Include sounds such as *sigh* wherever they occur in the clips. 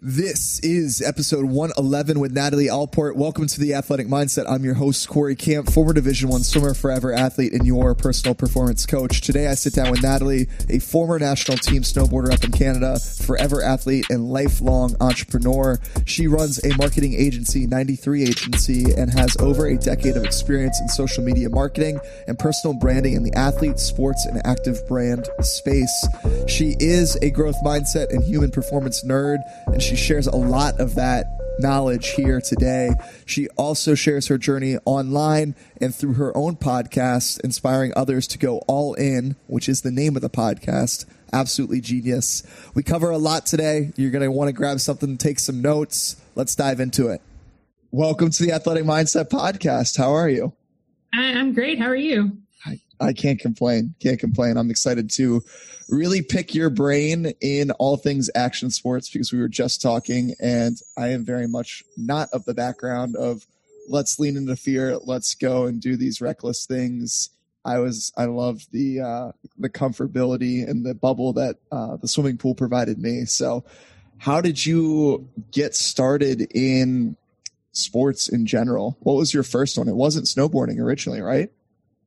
This is episode 111 with Natalie Alport. Welcome to the Athletic Mindset. I'm your host, Corey Camp, former Division One swimmer, forever athlete, and your personal performance coach. Today, I sit down with Natalie, a former national team snowboarder up in Canada, forever athlete, and lifelong entrepreneur. She runs a marketing agency, 93 Agency, and has over a decade of experience in social media marketing and personal branding in the athlete, sports, and active brand space. She is a growth mindset and human performance nerd, and she shares a lot of that knowledge here today. She also shares her journey online and through her own podcast, inspiring others to go all in, which is the name of the podcast. Absolutely genius. We cover a lot today. You're going to want to grab something, take some notes. Let's dive into it. Welcome to the Athletic Mindset Podcast. How are you? I'm great. How are you? I, I can't complain. Can't complain. I'm excited to really pick your brain in all things action sports because we were just talking, and I am very much not of the background of let's lean into fear, let's go and do these reckless things. I was I love the uh, the comfortability and the bubble that uh, the swimming pool provided me. So, how did you get started in sports in general? What was your first one? It wasn't snowboarding originally, right?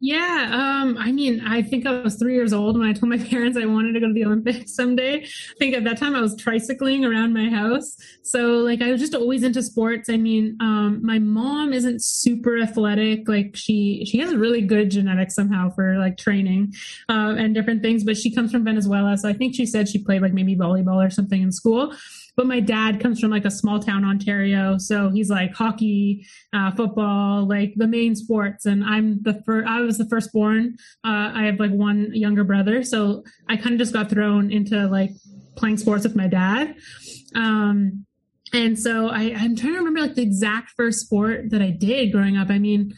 Yeah, um, I mean, I think I was three years old when I told my *laughs* parents I wanted to go to the Olympics someday. I think at that time I was tricycling around my house. So, like, I was just always into sports. I mean, um, my mom isn't super athletic. Like, she she has really good genetics somehow for like training uh, and different things. But she comes from Venezuela, so I think she said she played like maybe volleyball or something in school but my dad comes from like a small town Ontario, so he's like hockey, uh, football, like the main sports. And I'm the first. I was the firstborn. Uh, I have like one younger brother, so I kind of just got thrown into like playing sports with my dad. Um, and so I, I'm trying to remember like the exact first sport that I did growing up. I mean,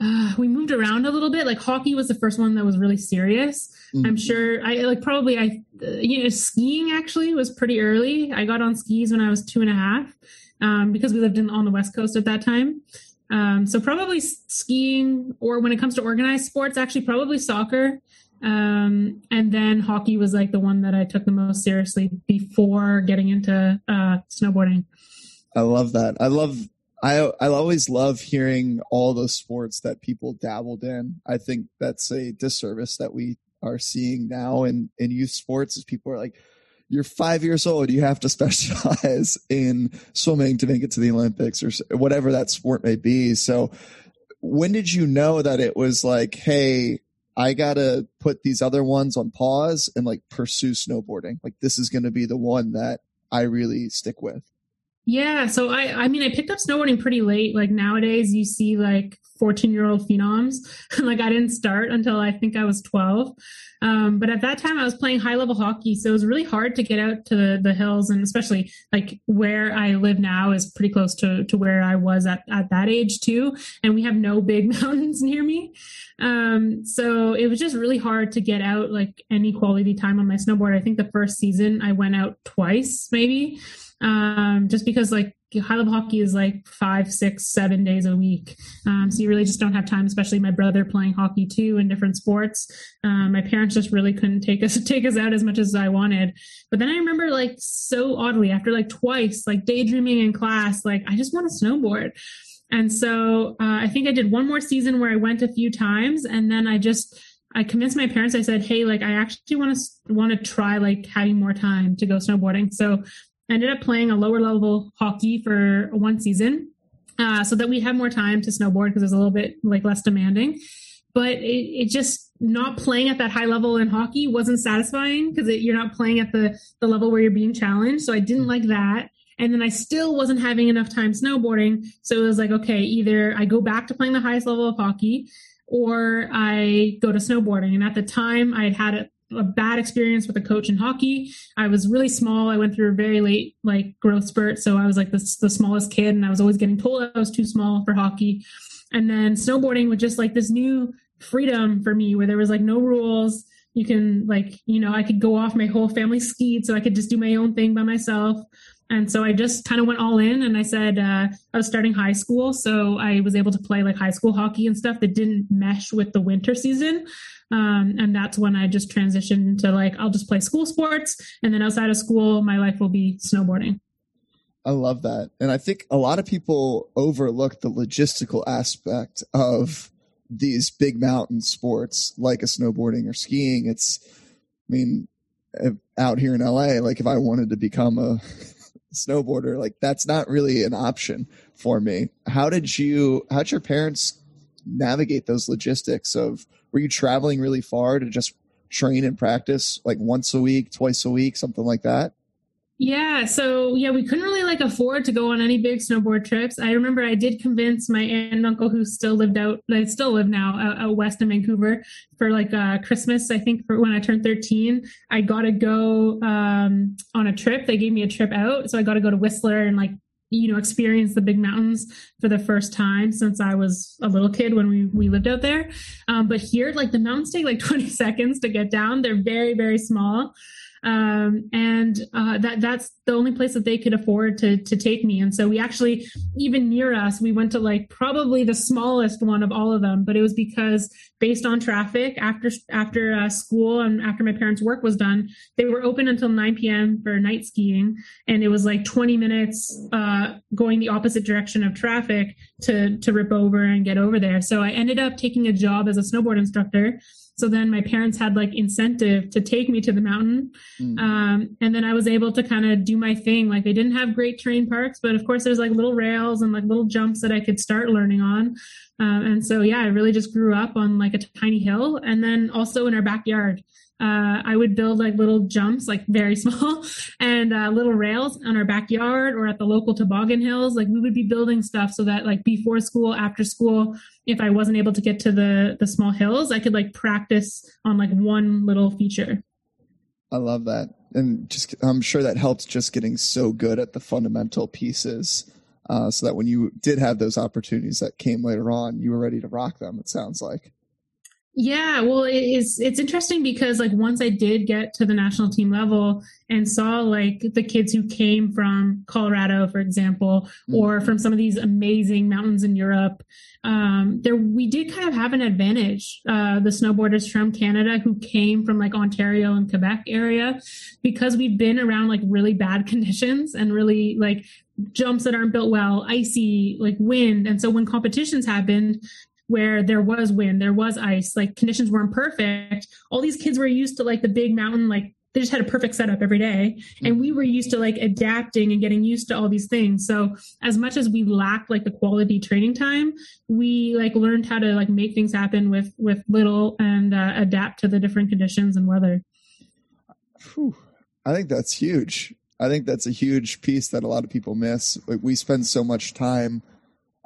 uh, we moved around a little bit. Like hockey was the first one that was really serious. Mm-hmm. I'm sure I like probably I uh, you know skiing actually was pretty early. I got on skis when I was two and a half um, because we lived in on the west coast at that time. Um, so probably skiing or when it comes to organized sports, actually probably soccer. Um, and then hockey was like the one that I took the most seriously before getting into uh, snowboarding. I love that. I love I I always love hearing all the sports that people dabbled in. I think that's a disservice that we are seeing now in in youth sports. Is people are like, you're five years old, you have to *laughs* specialize in swimming to make it to the Olympics or whatever that sport may be. So, when did you know that it was like, hey, I gotta put these other ones on pause and like pursue snowboarding? Like this is to be the one that I really stick with. Yeah, so I I mean I picked up snowboarding pretty late. Like nowadays you see like 14 year old phenoms. *laughs* like I didn't start until I think I was 12. Um, but at that time I was playing high level hockey, so it was really hard to get out to the, the hills, and especially like where I live now is pretty close to to where I was at at that age too, and we have no big *laughs* mountains near me. Um, so it was just really hard to get out like any quality time on my snowboard. I think the first season I went out twice maybe um, just because like high level hockey is like five, six, seven days a week. Um, so you really just don't have time, especially my brother playing hockey too in different sports. Um, my parents just really couldn't take us *laughs* take us out as much as I wanted. But then I remember like so oddly after like twice, like daydreaming in class, like I just want to snowboard. And so uh, I think I did one more season where I went a few times, and then I just I convinced my parents. I said, "Hey, like I actually want to want to try like having more time to go snowboarding." So I ended up playing a lower level hockey for one season uh, so that we had more time to snowboard because it was a little bit like less demanding. But it, it just not playing at that high level in hockey wasn't satisfying because you're not playing at the, the level where you're being challenged. So I didn't like that. And then I still wasn't having enough time snowboarding. So it was like, okay, either I go back to playing the highest level of hockey or I go to snowboarding. And at the time, I had had a bad experience with a coach in hockey. I was really small. I went through a very late like growth spurt, so I was like the, the smallest kid, and I was always getting told I was too small for hockey. And then snowboarding was just like this new freedom for me, where there was like no rules. You can like you know I could go off. My whole family skied, so I could just do my own thing by myself. And so I just kind of went all in and I said, uh, I was starting high school. So I was able to play like high school hockey and stuff that didn't mesh with the winter season. Um, and that's when I just transitioned to like, I'll just play school sports. And then outside of school, my life will be snowboarding. I love that. And I think a lot of people overlook the logistical aspect of these big mountain sports like a snowboarding or skiing. It's, I mean, out here in LA, like if I wanted to become a snowboarder, like that's not really an option for me. How did you, how'd your parents navigate those logistics of, were you traveling really far to just train and practice like once a week, twice a week, something like that? Yeah, so yeah, we couldn't really like afford to go on any big snowboard trips. I remember I did convince my aunt and uncle who still lived out, they still live now out, out west in Vancouver for like uh, Christmas. I think for when I turned 13, I got to go um, on a trip. They gave me a trip out, so I got to go to Whistler and like you know experience the big mountains for the first time since i was a little kid when we, we lived out there um, but here like the mountains take like *laughs* 20 seconds to get down they're very very small um, and uh, that that's the only place that they could afford to to take me. And so we actually, even near us, we went to like probably the smallest one of all of them, but it was because based on traffic after after uh, school and after my parents' work was done, they were open until 9 p.m. for night skiing, and it was like 20 minutes uh, going the opposite direction of traffic to to rip over and get over there. So I ended up taking a job as a snowboard instructor so then my parents had like incentive to take me to the mountain. Mm. Um, and then I was able to kind of do my thing. Like they didn't have great train parks, but of course there's like little rails and like little jumps that I could start learning on. Um, and so, yeah, I really just grew up on like a tiny hill and then also in our backyard uh, I would build like little jumps, like very *laughs* small, and uh, little rails on our backyard or at the local toboggan hills. Like we would be building stuff so that like before school, after school, if I wasn't able to get to the the small hills, I could like practice on like one little feature. I love that, and just I'm sure that helped just getting so good at the fundamental pieces. Uh, so that when you did have those opportunities that came later on, you were ready to rock them. It sounds like. Yeah, well, it's it's interesting because like once I did get to the national team level and saw like the kids who came from Colorado, for example, mm-hmm. or from some of these amazing mountains in Europe, um, there we did kind of have an advantage. Uh, the snowboarders from Canada who came from like Ontario and Quebec area, because we've been around like really bad *laughs* conditions and really like jumps that aren't built well, icy, like wind. And so when competitions happened, where there was wind, there was ice, like conditions weren't perfect. All these kids were used to like the big mountain, like they just had a perfect setup every day. And we were used to like adapting and getting used to all these things. So as much as we lacked like the quality training time, we like learned how to like make things happen with with little and uh, adapt to the different conditions and weather. Whew. I think that's huge. I think that's a huge piece that a lot of people miss. Like we spend so much time.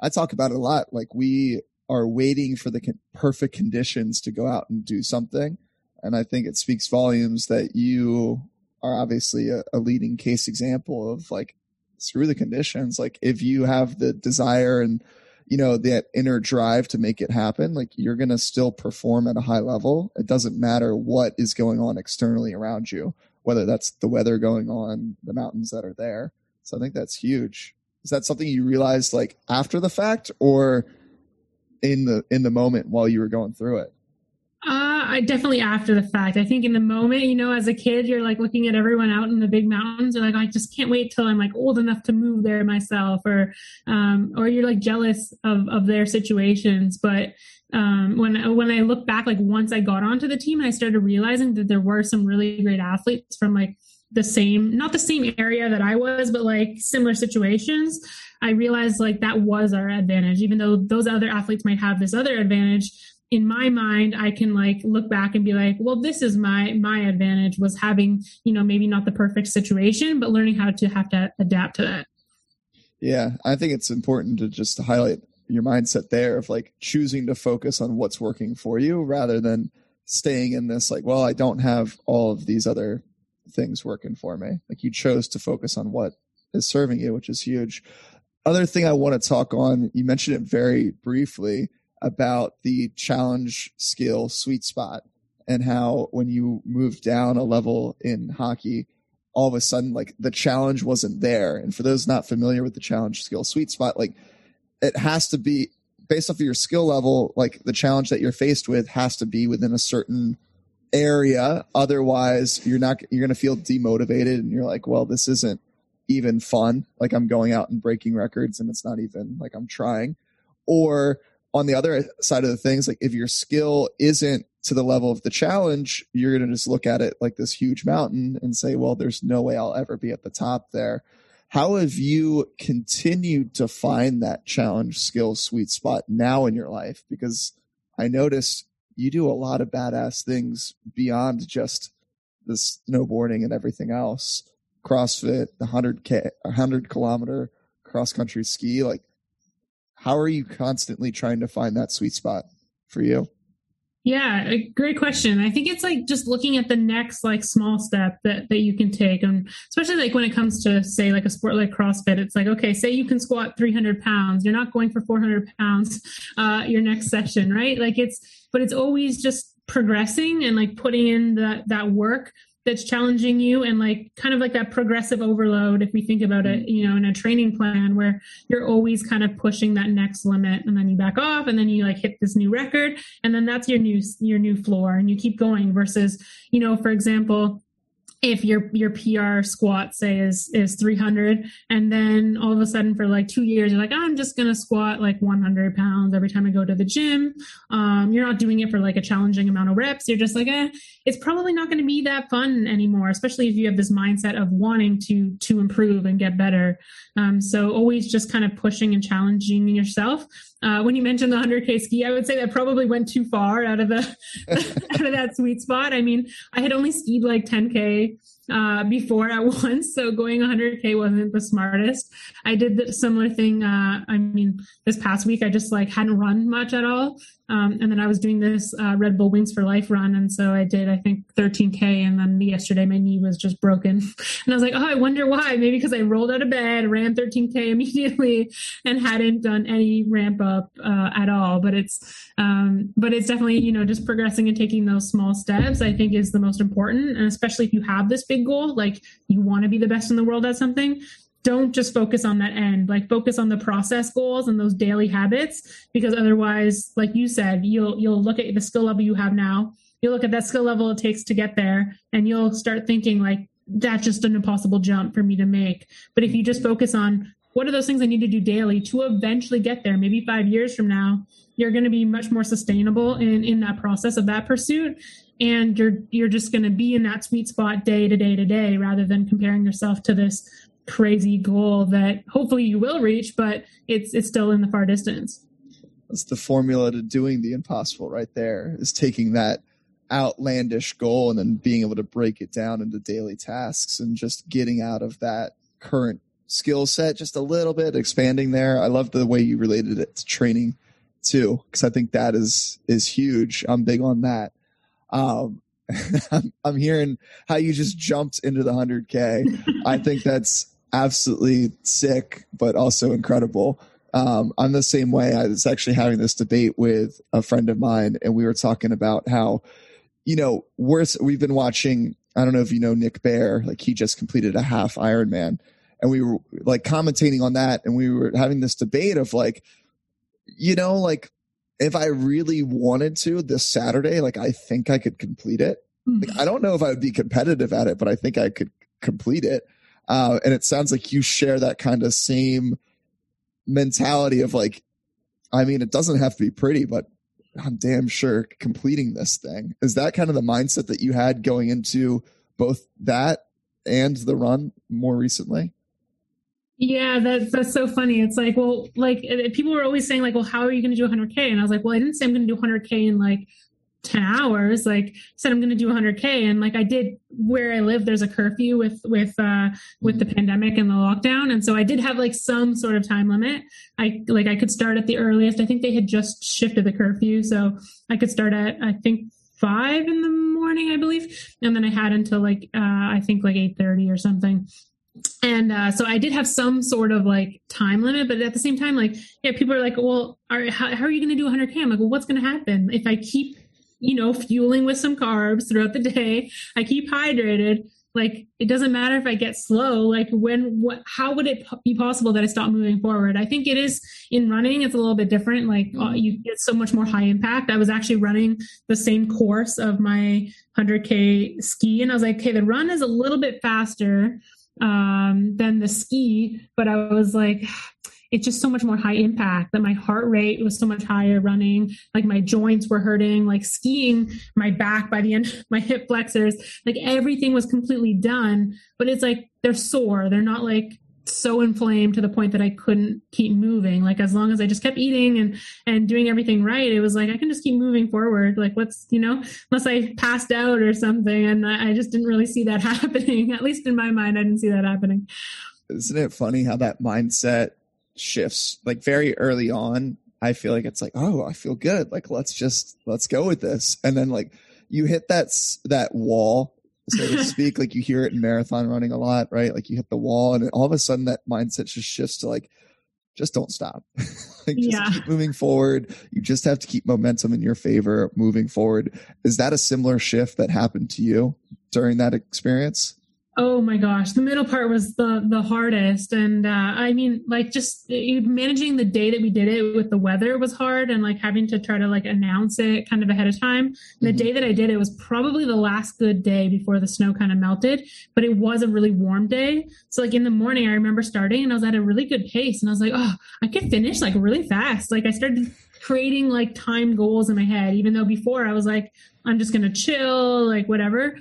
I talk about it a lot. Like we are waiting for the con- perfect conditions to go out and do something. And I think it speaks volumes that you are obviously a, a leading case example of like, screw the conditions. Like if you have the desire and, you know, that inner drive to make it happen, like you're going to still perform at a high level. It doesn't matter what is going on externally around you, whether that's the weather going on, the mountains that are there. So I think that's huge. Is that something you realized like after the fact or in the in the moment while you were going through it? Uh, I definitely after the fact. I think in the moment, you know, as a kid, you're like looking at everyone out in the big mountains. You're like, I just can't wait till I'm like old enough to move there myself, or um, or you're like jealous of of their situations. But um, when when I look back, like once I got onto the team, I started realizing that there were some really great athletes from like the same, not the same area that I was, but like similar situations, I realized like that was our advantage. Even though those other athletes might have this other advantage, in my mind, I can like look back and be like, well, this is my my advantage was having, you know, maybe not the perfect situation, but learning how to have to adapt to that. Yeah, I think it's important to just highlight your mindset there of like choosing to focus on what's working for you rather than staying in this like, well, I don't have all of these other things working for me. Like you chose to focus on what is serving you, which is huge. Other thing I want to talk on, you mentioned it very briefly about the challenge skill sweet spot and how when you move down a level in hockey, all of a sudden like the challenge wasn't there. And for those not familiar with the challenge skill sweet spot, like it has to be based off of your skill level, like the challenge that you're faced with has to be within a certain area. Otherwise, you're not you're going to feel demotivated, and you're like, well, this isn't even fun. Like I'm going out and breaking records and it's not even like I'm trying. Or on the other side of the things, like if your skill isn't to the level of the challenge, you're going to just look at it like this huge mountain and say, well, there's no way I'll ever be at the top there. How have you continued to find that challenge skill sweet spot now in your life? Because I noticed you do a lot of badass things beyond just the snowboarding and everything else. CrossFit, the 100K, 100 kilometer cross country ski. Like, how are you constantly trying to find that sweet spot for you? Yeah, great question. I think it's like just looking at the next like small step that that you can take, and especially like when it comes to say like a sport like CrossFit, it's like okay, say you can squat 300 pounds, you're not going for 400 pounds uh, your next session, right? Like it's, but it's always just progressing and like putting in that that work that's challenging you and like kind of like that progressive overload if we think about it you know in a training plan where you're always kind of pushing that next limit and then you back off and then you like hit this new record and then that's your new your new floor and you keep going versus you know for example if your your PR squat say is is 300 and then all of a sudden for like two years you're like oh, I'm just gonna squat like 100 pounds every time I go to the gym. Um, you're not doing it for like a challenging amount of reps. You're just like eh, it's probably not going to be that fun anymore especially if you have this mindset of wanting to to improve and get better um, so always just kind of pushing and challenging yourself uh, when you mentioned the 100k ski, I would say that probably went too far out of the *laughs* out of that sweet spot. I mean, I had only skied like 10k uh, before at *laughs* once, so going 100k wasn't the smartest. I did the similar thing. Uh, I mean, this past week I just like hadn't run much at all, um, and then I was doing this uh, Red Bull Wings for Life run, and so I did I think 13k, and then yesterday my knee was just broken, *laughs* and I was like, oh, I wonder why? Maybe because I rolled out of bed, ran 13k *laughs* immediately, and hadn't done any ramp up uh, at all. But it's um, but it's definitely you know just progressing and taking those small steps. I think is the most important, and especially if you have this big goal, like you want to be the best in the world at something, don't just focus on that end. Like focus on the process goals and those daily habits because otherwise like you said you'll you'll look at the skill level you have now you'll look at that skill level it takes to get there and you'll start thinking like that's just an impossible jump for me to make. But if you just focus on what are those things i need to do daily to eventually get there? Maybe five years from now you're going to be much more sustainable in in that process of that pursuit and you're you're just going to be in that sweet spot day to day to day rather than comparing yourself to this crazy goal that hopefully you will reach, but it's it's still in the far distance. That's the formula to doing the impossible right there is taking that outlandish goal and then being able to break it down into daily tasks and just getting out of that current skill set just a little bit, expanding there. I love the way you related it to training too, because I think that is is huge. I'm big on that. Um, *laughs* I'm, hearing how you just jumped into the 100K. *laughs* I think that's absolutely sick, but also incredible. Um, I'm the same way. I was actually having this debate with a friend of mine, and we were talking about how, you know, we're, we've been watching. I don't know if you know Nick Bare, like he just completed a half Ironman, and we were like commentating on that, and we were having this debate of like, you know, like if I really wanted to this Saturday, like I think I could complete it. Like, mm-hmm. I don't know if I would be competitive at it, but I think I could complete it. Uh, and it sounds like you share that kind of same mentality of like, I mean, it doesn't have to be pretty, but I'm damn sure completing this thing. Is that kind of the mindset that you had going into both that and the run more recently? Yeah, that's that's so funny. It's like, well, like people were always saying, like, well, how are you going to do 100k? And I was like, well, I didn't say I'm going to do 100k in like 10 hours. Like said i'm going to do 100k and like i did where i live there's a curfew with with uh with the mm-hmm. pandemic and the lockdown. And so i did have like some sort of time limit. I like i could start at the earliest. I think they had just shifted the curfew. So i could start at i think five in the morning i believe. And then i had until like uh i think like 8.30 or something and uh, so I did have some sort of like time limit, but at the same time, like, yeah, people are like, well, are, how, how are you going to do 100K? I'm like, well, what's going to happen if I keep you know, fueling with some carbs throughout the day. I keep hydrated. Like it doesn't matter if I get slow. Like when, what, how would it be possible that I stop moving forward? I think it is in running. It's a little bit different. Like uh, you get so much more high impact. I was actually running the same course of my 100k ski, and I was like, okay, the run is a little bit faster um, than the ski, but I was like, *sighs* it's just so much more high impact. That my heart rate was so much higher running. Like my joints were hurting. Like skiing my back by the end *laughs* my hip flexors like everything was completely done. But it's like they're sore. They're not like so inflamed to the point that I couldn't keep moving. Like as long as I just kept eating and and doing everything right, it was like I can just keep moving forward. Like what's you know, unless I passed out or something, and I just didn't really see that *laughs* happening. At least in my mind, I didn't see that happening. Isn't it funny how that mindset shifts like very early on? I feel like it's like, oh, I feel good. Like let's just let's go with this, and then like you hit that that wall so to speak. like you hear it in marathon running a lot, right? Like you hit the wall and all of a sudden that mindset just shifts to like, just don't stop. *laughs* like just yeah. keep moving forward. You just have to keep momentum in your favor moving forward. Is that a similar shift that happened to you during that experience? Oh my gosh, the middle part was the the hardest, and uh, I mean, like just managing the day that we did it with the weather was hard, and like having to try to like announce it kind of ahead of time. The mm-hmm. day that I did it was probably the last good day before the snow kind of melted, but it was a really warm day. So like in the morning, I remember starting, and I was at a really good pace, and I was like, oh, I could finish like really fast. Like I started creating like time goals in my head, even though before I was like, I'm just gonna chill, like whatever.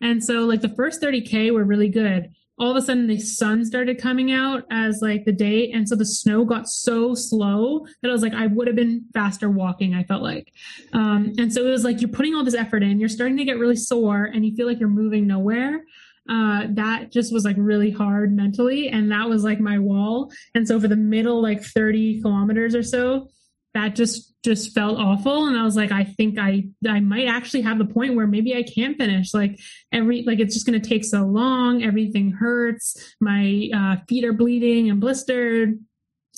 And so like the first 30K were really good. All of a sudden the sun started coming out as like the day. And so the snow got so slow that I was like, I would have been faster walking, I felt like. Um, and so it was like you're putting all this effort in, you're starting to get really sore and you feel like you're moving nowhere. Uh, that just was like really hard mentally. And that was like my wall. And so for the middle like 30 kilometers or so, that just just felt awful. And i was like i think i i might actually have the point where maybe i can finish. Like every like it's just going to take so long. Everything hurts. My uh, feet are bleeding and blistered.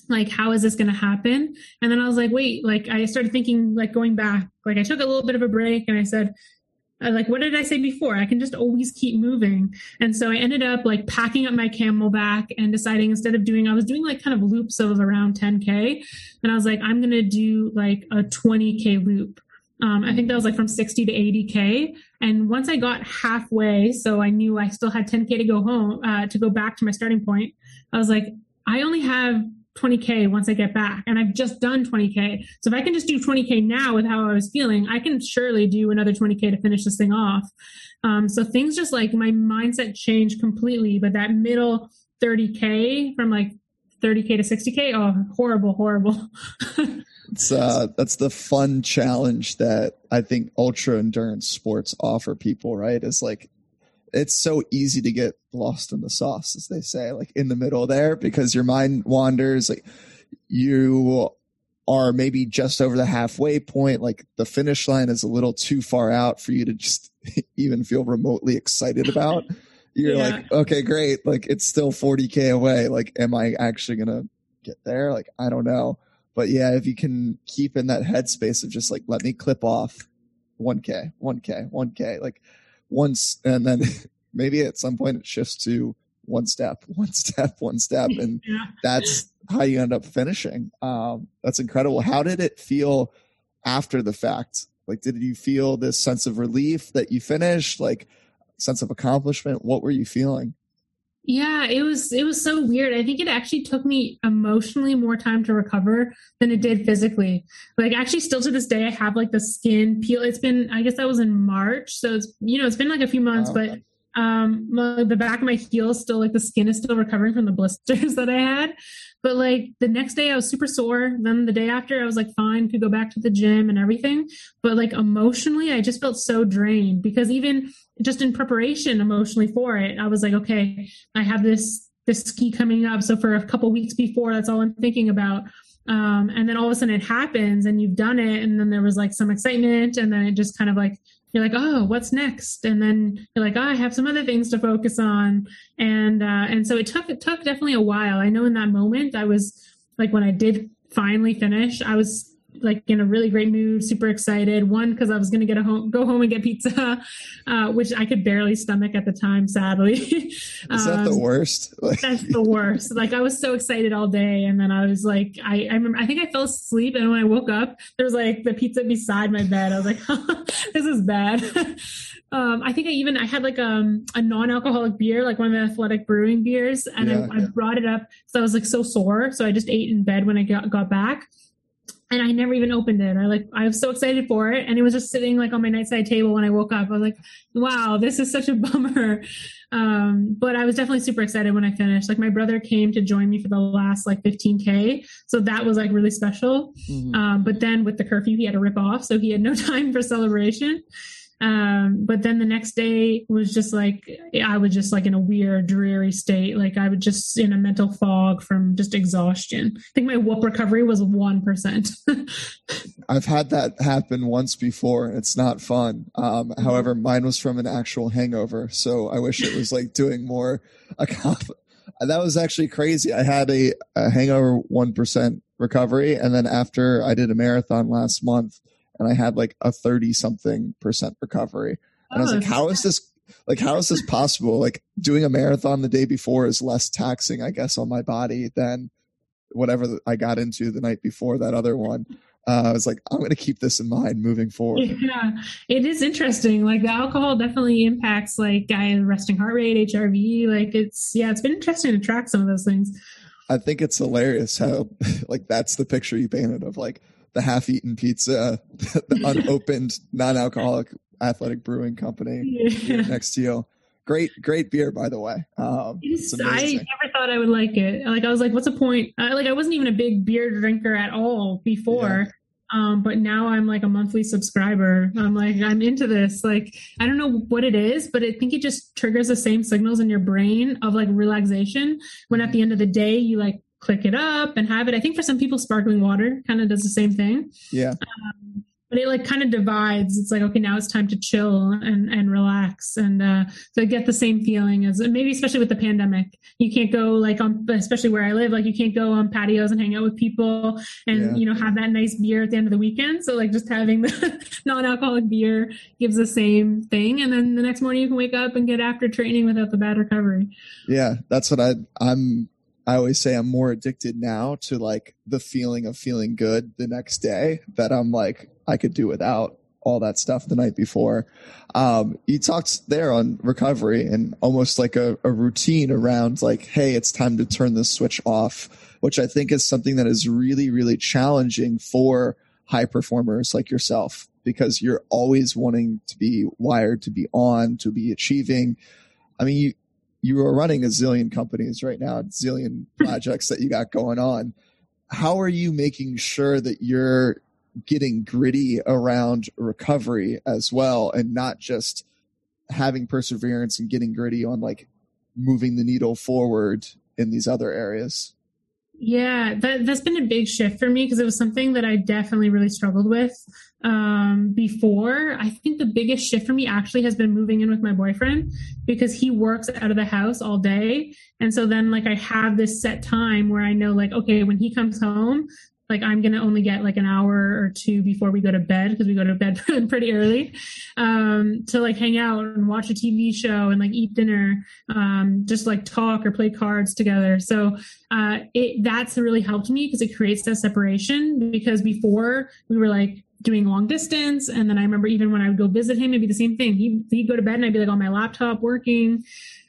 Like how is this going to happen? And then i was like wait like i started thinking like going back. Like i took a little bit of a break and i said like what did i say before i can just always keep moving and so i ended up like packing up my CamelBak and deciding instead of doing i was doing like kind of loops of around 10k and i was like i'm gonna do like a 20k loop um, I think that was like from 60 to 80k. And once I got halfway, so I knew I still had 10k to go home uh, to go back to my starting point. I was like, I only have 20K once I get back. And I've just done 20K. So if I can just do 20K now with how I was feeling, I can surely do another 20K to finish this thing off. Um, so things just like my mindset changed completely. But that middle 30K from like 30K to 60K, oh, horrible, horrible. *laughs* it's uh that's the fun challenge that I think ultra endurance sports offer people, right? Is like it's so easy to get lost in the sauce, as they say, like in the middle there, because your mind wanders. Like you are maybe just over the halfway point. Like the finish line is a little too far out for you to just *laughs* even feel remotely excited about. *laughs* You're yeah. like, okay, great. Like it's still 40K away. Like, am I actually going to get there? Like, I don't know. But yeah, if you can keep in that headspace of just like, let me clip off 1K, 1K, 1K, like once and then *laughs* maybe at some point it shifts to one step *laughs* one step one step and yeah. that's how you end up finishing. Um, that's incredible. How did it feel after the fact? Like did you feel this sense of relief that you finished? Like sense of accomplishment? What were you feeling yeah, it was it was so weird. I think it actually took me emotionally more time to recover than it did physically. Like actually still to this day I have like the skin peel. It's been I guess that was in March. So it's you know, it's been like a few months, wow. but um the back of my heel still like the skin is still recovering from the blisters *laughs* that I had. But like the next day I was super sore. Then the day after I was like fine, could go back to the gym and everything. But like emotionally, I just felt so drained because even just in preparation emotionally for it, I was like, okay, I have this this ski coming up. So for a couple weeks before, that's all I'm thinking about. Um, and then all of a sudden it happens and you've done it. And then there was like some excitement and then it just kind of like you're like, oh, what's next? And then you're like, oh, I have some other things to focus on. And uh, and so it took it took definitely a while. I know in that moment I was like when I did finally finish, I was like in a really great mood, super excited. One because I was going to get a home, go home and get pizza, *laughs* uh, which I could barely stomach at the time. Sadly, *laughs* is that um, the worst? *laughs* that's the worst. Like I was so excited all day, and then I was like, I I remember I think I fell asleep, and when I woke up, there was like the pizza beside my bed. I was like, this is bad. um, I think I even I had like um, a non-alcoholic beer, like one of the athletic brewing beers, and yeah, I, yeah. I, brought it up because I was like so sore. So I just ate in bed when I got, got back. And I never even opened it. I like I was so excited for it, and it was just sitting like on my nightside table when I woke up. I was like, "Wow, this is such a *laughs* bummer." Um, but I was definitely super excited when I finished. Like my brother came to join me for the last like 15k, so that was like really special. Mm-hmm. Um, but then with the curfew, he had to rip off, so he had no *laughs* time for celebration. Um, but then the next day was just like I was just like in a weird, dreary state. Like I was just in a mental fog from just exhaustion. I think my whoop recovery was one percent. *laughs* I've had that happen once before. It's not fun. Um, mm-hmm. However, mine was from an actual hangover, so I wish it was like doing more. *laughs* that was actually crazy. I had a, a hangover one percent recovery, and then after I did a marathon last month and I had like a 30 something percent recovery. And oh, I was like, how is this like how is this possible? Like doing a marathon the day before is less taxing, I guess, on my body than whatever I got into the night before that other one. Uh, I was like, I'm going to keep this in mind moving forward. Yeah, it is interesting. Like the alcohol definitely impacts like guy resting heart rate, HRV. Like it's yeah, it's been interesting to track some of those things. I think it's hilarious how *laughs* like that's the picture you painted of like the half-eaten pizza, *laughs* the unopened non-alcoholic athletic brewing company yeah. next to you. Great, great beer, by the way. Um, I never thought I would like it. Like I was like, what's the point? I, like I wasn't even a big beer drinker at all before. Yeah. Um, but now I'm like a monthly subscriber. I'm like, I'm into this. Like, I don't know what it is, but I think it just triggers the same signals in your brain of like relaxation. When at the end of the day, you like click it up and have it. I think for some people, sparkling water kind of does the same thing. Yeah. Um, but it like kind of divides. It's like, okay, now it's time to chill and, and relax. And uh, so I get the same feeling as maybe, especially with the pandemic, you can't go like on, especially where I live, like you can't go on patios and hang out with people and, yeah. you know, have that nice beer at the end of the weekend. So like just having the *laughs* non-alcoholic beer gives the same thing. And then the next morning you can wake up and get after training without the bad recovery. Yeah. That's what I, I'm I always say I'm more addicted now to like the feeling of feeling good the next day that I'm like, I could do without all that stuff the night before. Um, you talked there on recovery and almost like a, a routine around like, Hey, it's time to turn the switch off, which I think is something that is really, really challenging for high performers like yourself because you're always wanting to be wired to be on, to be achieving. I mean, you, you are running a zillion companies right now, zillion *laughs* projects that you got going on. How are you making sure that you're getting gritty around recovery as well and not just having perseverance and getting gritty on like moving the needle forward in these other areas? Yeah, that, that's been a big shift for me because it was something that I definitely really struggled with um, before. I think the biggest shift for me actually has been moving in with my boyfriend because he works out of the house all day. And so then, like, I have this set time where I know, like, okay, when he comes home, like i'm gonna only get like an hour or two before we go to bed because we go to bed *laughs* pretty early um, to like hang out and watch a tv show and like eat dinner um, just like talk or play cards together so uh, it that's really helped me because it creates that separation because before we were like doing long distance and then i remember even when i would go visit him it'd be the same thing he'd, he'd go to bed and i'd be like on my laptop working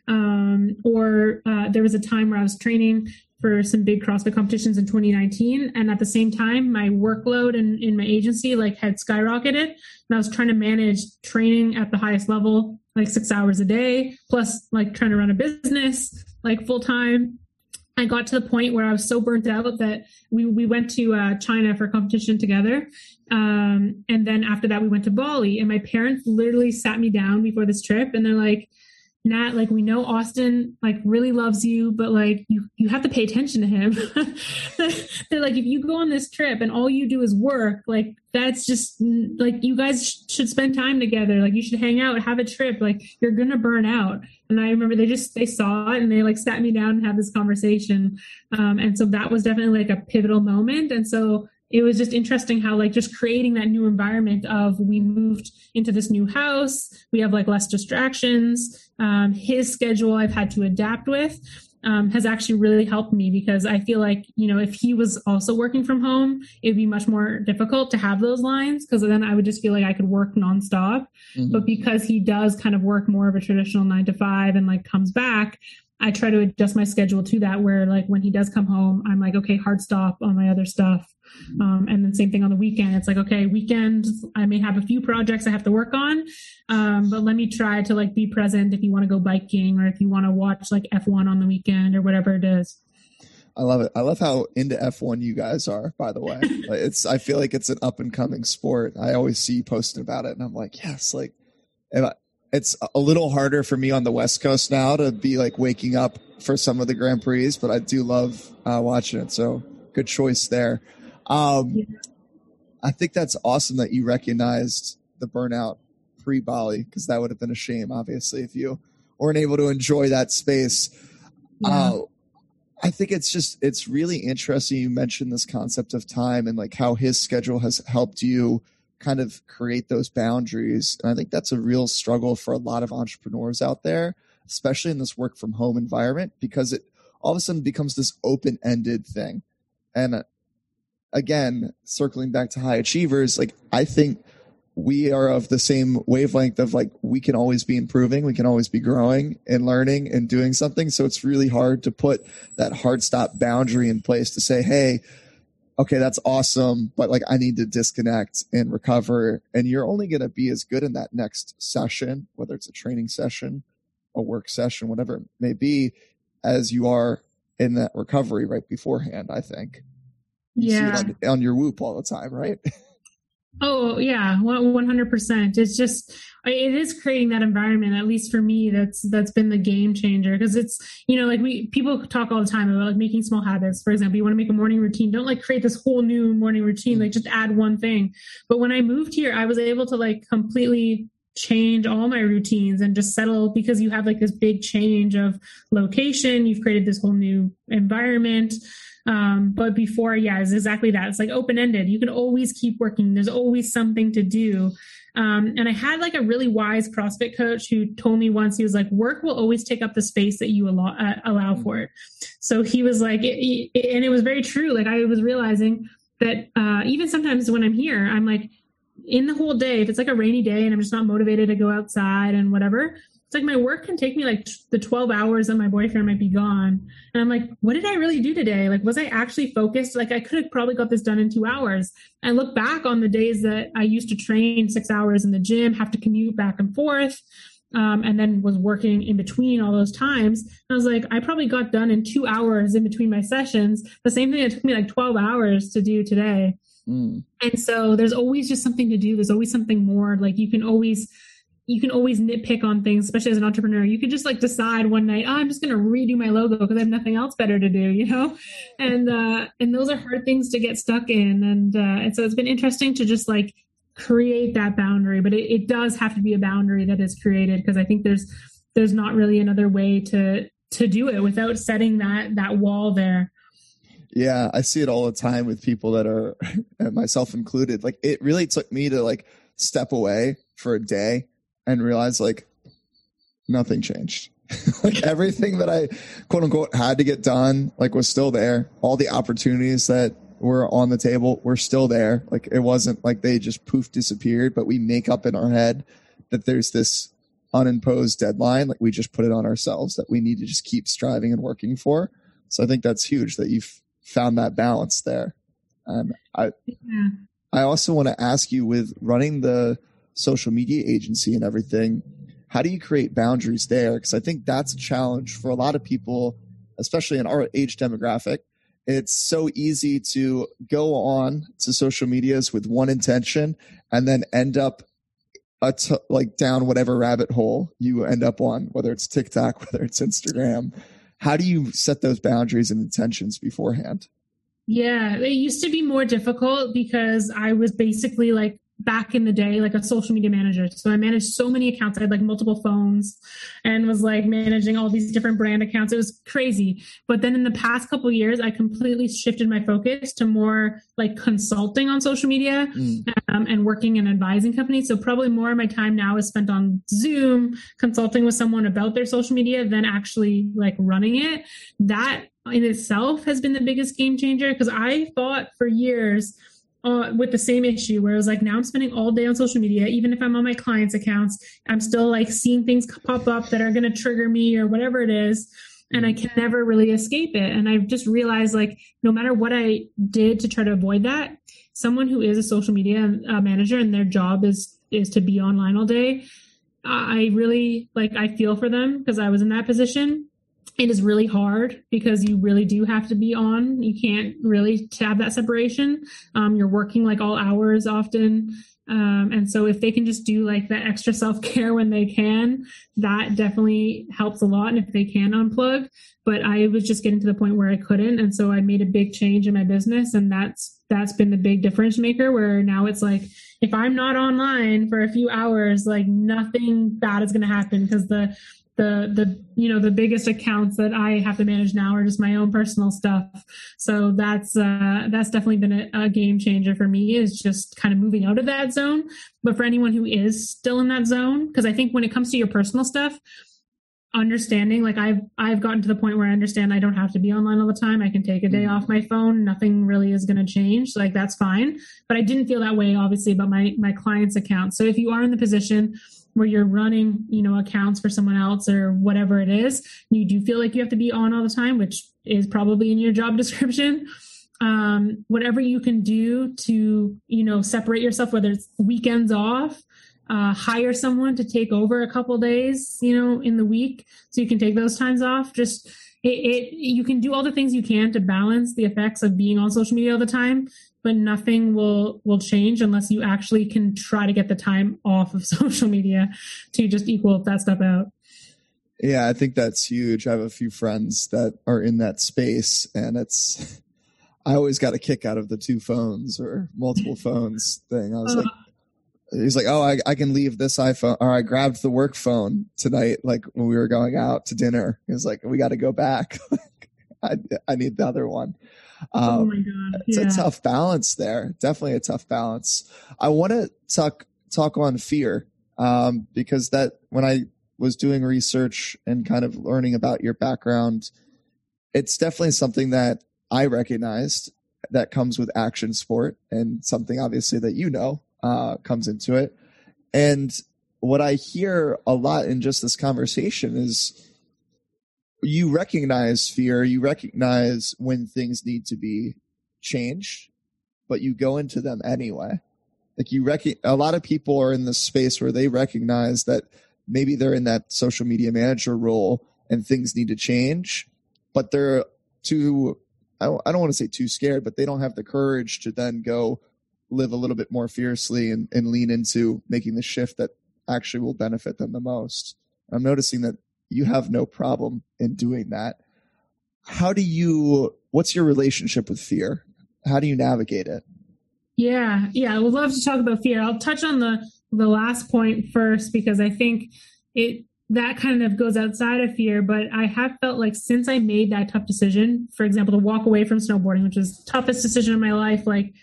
um, or uh, there was a time where I was training for some big CrossFit competitions in 2019. And at the same time, my workload in, in my agency like had skyrocketed. And I was trying to manage training at the highest level, like six hours a day, plus like trying to run a business like full time. I got to the point where I was so burnt out that we, we went to uh, China for competition together. Um, and then after that, we went to Bali. And my parents literally sat me down before this trip and they're like, Nat, like we know Austin like really loves you, but like you you have to pay attention to him. *laughs* They're like if you go on this trip and all you do is work, like that's just like you guys should spend time together. Like you should hang out, have a trip. Like you're gonna burn out. And I remember they just they saw it and they like sat me down and had this conversation. Um, and so that was definitely like a pivotal moment. And so it was just interesting how like just creating that new environment of we moved into this new house we have like less distractions um, his schedule i've had to adapt with um, has actually really helped me because i feel like you know if he was also working from home it'd be much more difficult to have those lines because then i would just feel like i could work nonstop mm-hmm. but because he does kind of work more of a traditional nine to five and like comes back I try to adjust my schedule to that where like when he does come home, I'm like, okay, hard stop on my other stuff. Um, and then same thing on the weekend. It's like, okay, weekend, I may have a few projects I have to work on. Um, but let me try to like be present if you want to go biking or if you want to watch like F1 on the weekend or whatever it is. I love it. I love how into F1 you guys are, by the way. *laughs* it's, I feel like it's an up and coming sport. I always see you posting about it and I'm like, yes, like, I, it's a little harder for me on the West Coast now to be like waking up for some of the Grand Prix, but I do love uh, watching it. So good choice there. Um, yeah. I think that's awesome that you recognized the burnout pre Bali because that would have been a shame, obviously, if you weren't able to enjoy that space. Yeah. Uh, I think it's just it's really interesting. You mentioned this concept of time and like how his schedule has helped you kind of create those boundaries. And I think that's a real struggle for a lot of entrepreneurs out there, especially in this work from home environment, because it all of a sudden becomes this open ended thing. And uh, again, circling back to high achievers, like I think we are of the same wavelength of like we can always be improving, we can always be growing and learning and doing something. So it's really hard to put that hard stop boundary in place to say, hey, okay, that's awesome, but like I need to disconnect and recover. And you're only going to be as good in that next session, whether it's a training session, a work session, whatever it may be, as you are in that recovery right beforehand, I think. You yeah. On, on your whoop all the time, right? *laughs* Oh yeah, one hundred percent. It's just it is creating that environment. At least for me, that's that's been the game changer because it's you know like we people talk all the time about like making small habits. For example, you want to make a morning routine. Don't like create this whole new morning routine. Like just add one thing. But when I moved here, I was able to like completely change all my routines and just settle because you have like this big change of location. You've created this whole new environment. Um, but before, yeah, it's exactly that. It's like open ended. You can always keep working. There's always something to do. Um, and I had like a really wise CrossFit coach who told me once, he was like, work will always take up the space that you allow, uh, allow for it. So he was like, it, it, and it was very true. Like I was realizing that uh, even sometimes when I'm here, I'm like, in the whole day, if it's like a rainy day and I'm just not motivated to go outside and whatever, it's like my work can take me like the 12 hours that my boyfriend might be gone. And I'm like, what did I really do today? Like, was I actually focused? Like, I could have probably got this done in two hours. I look back on the days that I used to train six hours in the gym, have to commute back and forth. Um, and then was working in between all those times. I was like, I probably got done in two hours in between my sessions. The same thing that took me like 12 hours to do today. Mm. And so there's always just something to do. There's always something more. Like you can always you can always nitpick on things, especially as an entrepreneur. You can just like decide one night, oh, I'm just going to redo my logo because I have nothing else better to do, *laughs* you know? And, uh, and those are hard things to get stuck in. And, uh, and so it's been interesting to just like create that boundary, but it, it does have to be a boundary that is created because I think there's, there's not really another way to, to do it without setting that, that wall there. Yeah. I see it all the time with people that are *laughs* myself included. Like it really took me to like step away for a day and realized like nothing changed. *laughs* like everything that I quote unquote had to get done, like was still there. All the opportunities that were on the table were still there. Like it wasn't like they just poof disappeared, but we make up in our head that there's this unimposed deadline. Like we just put it on ourselves that we need to just keep striving and working for. So I think that's huge that you've found that balance there. And I, yeah. I also want to ask you with running the social media agency and everything, how do you create boundaries there? Because I think that's a challenge for a lot of people, especially in our age demographic. It's so easy to go on to social medias with one intention and then end up t- like down whatever rabbit hole you end up on, whether it's TikTok, *laughs* whether it's Instagram. How do you set those boundaries and intentions beforehand? Yeah, it used to be more difficult because I was basically like back in the day like a social media manager. So I managed so many accounts. I had like multiple phones and was like managing all these different brand accounts. It was crazy. But then in the past couple years, I completely shifted my focus to more like consulting on social media mm. um, and working and advising companies. So probably more of my time now is spent on Zoom consulting with someone about their social media than actually like running it. That in itself has been the biggest game changer because I thought for years uh, with the same issue where it was like now I'm spending all day on social media, even if I'm on my clients' accounts, I'm still like seeing things pop up that are going to trigger me or whatever it is. And I can never really escape it. And I've just realized like no matter what I did to try to avoid that, someone who is a social media uh, manager and their job is is to be online all day, I really like I feel for them because I was in that position it is really hard because you really do have to be on. You can't really have that separation. Um, you're working like all hours often. Um, and so if they can just do like that extra self care when they can, that definitely helps a lot. And if they can unplug, but I was just getting to the point where I couldn't. And so I made a big change in my business and that's, that's been the big difference maker where now it's like, if I'm not online for a few hours, like nothing bad is going to happen because the, the the you know the biggest accounts that I have to manage now are just my own personal stuff. So that's uh, that's definitely been a, a, game changer for me is just kind of moving out of that zone. But for anyone who is still in that zone, because I think when it comes to your personal stuff, understanding like I've I've gotten to the point where I understand I don't have to be online all the time. I can take a day mm-hmm. off my phone. Nothing really is going to change. Like that's fine. But I didn't feel that way obviously about my my clients' account. So if you are in the position where you're running, you know, accounts for someone else or whatever it is, you do feel like you have to be on all the time, which is probably in your job *laughs* description. Um, whatever you can do to, you know, separate yourself, whether it's weekends off, uh, hire someone to take over a couple days, you know, in the week, so you can take those times off. Just it, it, you can do all the things you can to balance the effects of being on social media all the time but nothing will will change unless you actually can try to get the time off of *laughs* social media to just equal that stuff out. Yeah i think that's huge. I have a few friends that are in that space and it's *laughs* i always got a kick out of the two phones or multiple phones thing. I was uh, like he's like oh I, I can leave this iphone or i grabbed the work phone tonight like when we were going out to dinner. He was like we got to go back. *laughs* I, I need the other one oh um, my god, yeah. it's a tough balance there. Definitely a tough balance. I want to talk talk on fear um, because that when I was doing research and kind of learning about your background, it's definitely something that I recognized that comes with action sport and something obviously that you know uh, comes into it. And what I hear a lot in just this conversation is you recognize fear, you recognize when things need to be changed, but you go into them anyway. Like you rec- a lot of people are in this space where they recognize that maybe they're in that social media manager role and things need to change, but they're too I don't, I don't want to say too scared, but they don't have the courage to then go live a little bit more fiercely and, and lean into making the shift that actually will benefit them the most. I'm noticing that you have no problem in doing that. How do you, what's your relationship with fear? How do you navigate it? Yeah, yeah, I would love to talk about fear. I'll touch on the the last point first because I think it that kind of goes outside of fear, but I have felt like since I made that tough decision, for example, to walk away from snowboarding, which was toughest decision in my life, like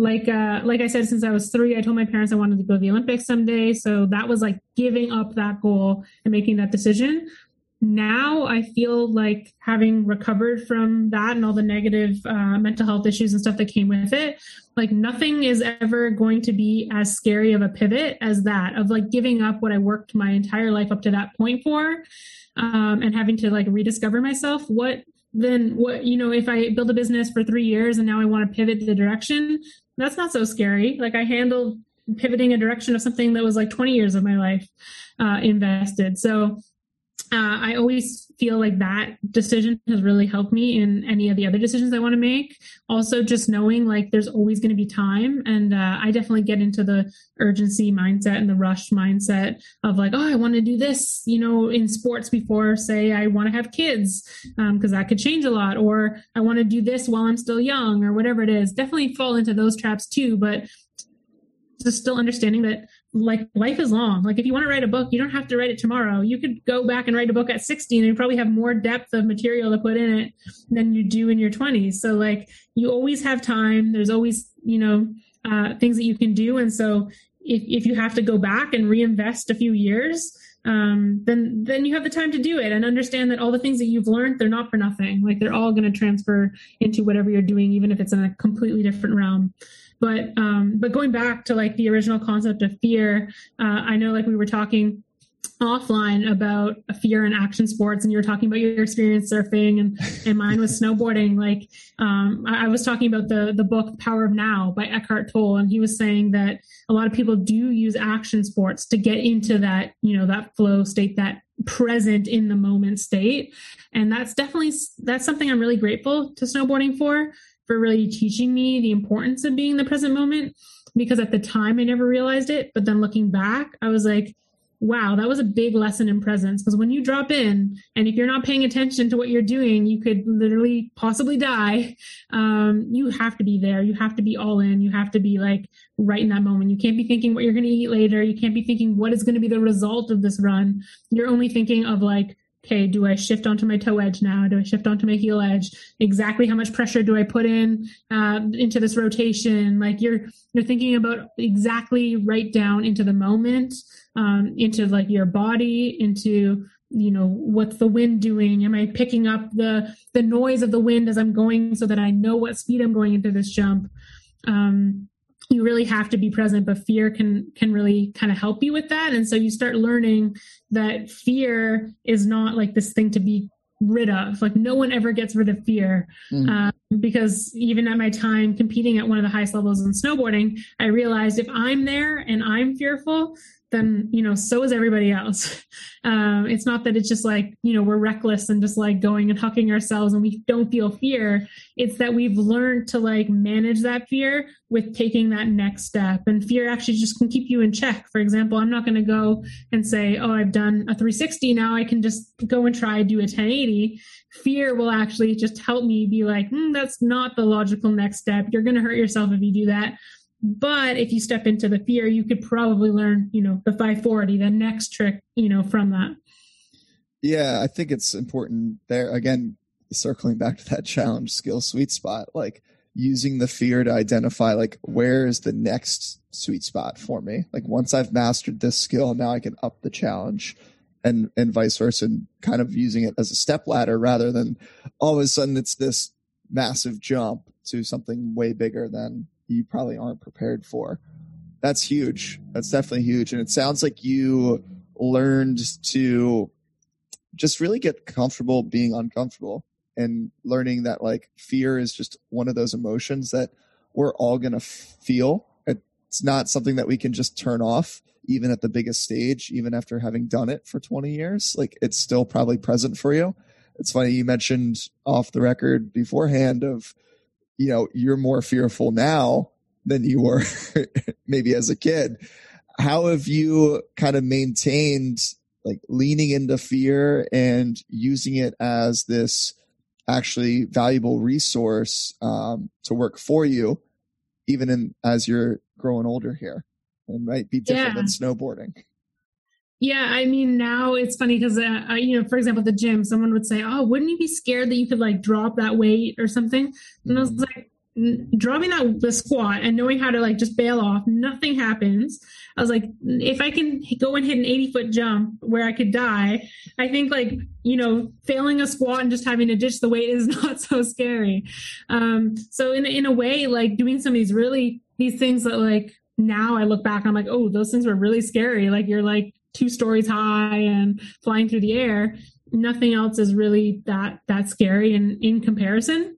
like uh like I said, since I was three, I told my parents I wanted to go to the Olympics someday. So that was like giving up that goal and making that decision. Now I feel like having recovered from that and all the negative uh, mental health issues and stuff that came with it, like nothing is ever going to be as scary of a pivot as that of like giving up what I worked my entire life up to that point for, um, and having to like rediscover myself. What then what you know if i build a business for three years and now i want to pivot the direction that's not so scary. Like I handled pivoting a direction of something that was like 20 years of my life uh, invested. So uh, I always feel like that decision has really helped me in any of the other decisions I want to make. Also, just knowing like there's always going to be time. And uh, I definitely get into the urgency mindset and the rush mindset of like, oh, I want to do this, you know, in sports before, say, I want to have kids, because um, that could change a lot. Or I want to do this while I'm still young, or whatever it is. Definitely fall into those traps too. But just still understanding that like life is long. Like if you want to write a book, you don't have to write it tomorrow. You could go back and write a book at 16 and probably have more depth of material to put in it than you do in your 20s. So like you always have time. There's always, you know, uh, things that you can do. And so if, if you have to go back and reinvest a few years, um, then then you have the time to do it and understand that all the things that you've learned they're not for nothing. Like they're all going to transfer into whatever you're doing, even if it's in a completely different realm. But um, but going back to like the original concept of fear, uh, I know like we were talking offline about fear in action sports and you were talking about your experience surfing and, and mine was *laughs* snowboarding. Like um, I, I, was talking about the the book power of now by eckhart tolle and he was saying that a lot of people do use action sports to get into that you know that flow state that present in the moment state. And that's definitely that's something i'm really grateful to snowboarding for for really teaching me the importance of being in the present moment because at the time i never realized it but then looking back i was like wow, that was a big lesson in presence. Because when you drop in, and if you're not paying attention to what you're doing, you could literally possibly die. *laughs* Um, you have to be there. You have to be all in. You have to be like right in that moment. You can't be thinking what you're going to eat later. You can't be thinking what is going to be the result of this run. You're only thinking of like, okay, do I shift onto my toe edge now? Do I shift onto my heel edge? Exactly how much pressure do I put in uh, into this rotation? Like you're you're thinking about exactly right down into the moment, um, into like your body, into you know what's the wind doing? Am I picking up the the noise of the wind as I'm going so that I know what speed I'm going into this jump? Um, you really have to be present but fear can can really kind of help you with that. And so you start learning that fear is not like this thing to be rid of. Like no one ever gets rid of fear. Mm-hmm. um, because even at my time competing at one of the highest levels in snowboarding i realized if i'm there and i'm fearful then you know so is everybody else. *laughs* Um, it's not that it's just like you know we're reckless and just like going and hucking ourselves and we don't feel fear. It's that we've learned to like manage that fear with taking that next step. And fear actually just can keep you in check. For example i'm not going to go and say oh i've done a 360 now i can just go and try do a 1080 fear will actually just help me be like mm, that's not the logical next step. You're going to hurt yourself if you do that but if you step into the fear, you could probably learn, you know, the 540, the next trick, you know, from that. Yeah, I think it's important there. Again, circling back to that challenge skill sweet spot, like using the fear to identify, like, where is the next sweet spot for me? Like, once I've mastered this skill, now I can up the challenge and, and vice versa, and kind of using it as a step ladder rather than all of a sudden it's this massive jump to something way bigger than you probably aren't prepared for. That's huge. That's definitely huge. And it sounds like you learned to just really get comfortable being uncomfortable and learning that like fear is just one of those emotions that we're all going to feel. It's not something that we can just turn off even at the biggest stage, even after having done it for 20 years. Like it's still probably present for you. It's funny you mentioned off the record beforehand of you know, you're more fearful now than you were *laughs* maybe as a kid. How have you kind of maintained like leaning into fear and using it as this actually valuable resource um, to work for you, even in as you're growing older here? It might be different yeah. than snowboarding. Yeah, I mean, now it's funny because, uh, you know, for example, the gym, someone would say, "Oh, wouldn't you be scared that you could like drop that weight or something?" And. I was mm-hmm. like, dropping that the squat and knowing how to like just bail off nothing happens i was like if i can go and hit an 80 foot jump where i could die i think like you know failing a squat and just having to ditch the weight is *laughs* not so scary um so in, in a way like doing some of these really these things that like now i look back i'm like oh those things were really scary like you're like two stories high and flying through the air nothing else is really that that scary in in comparison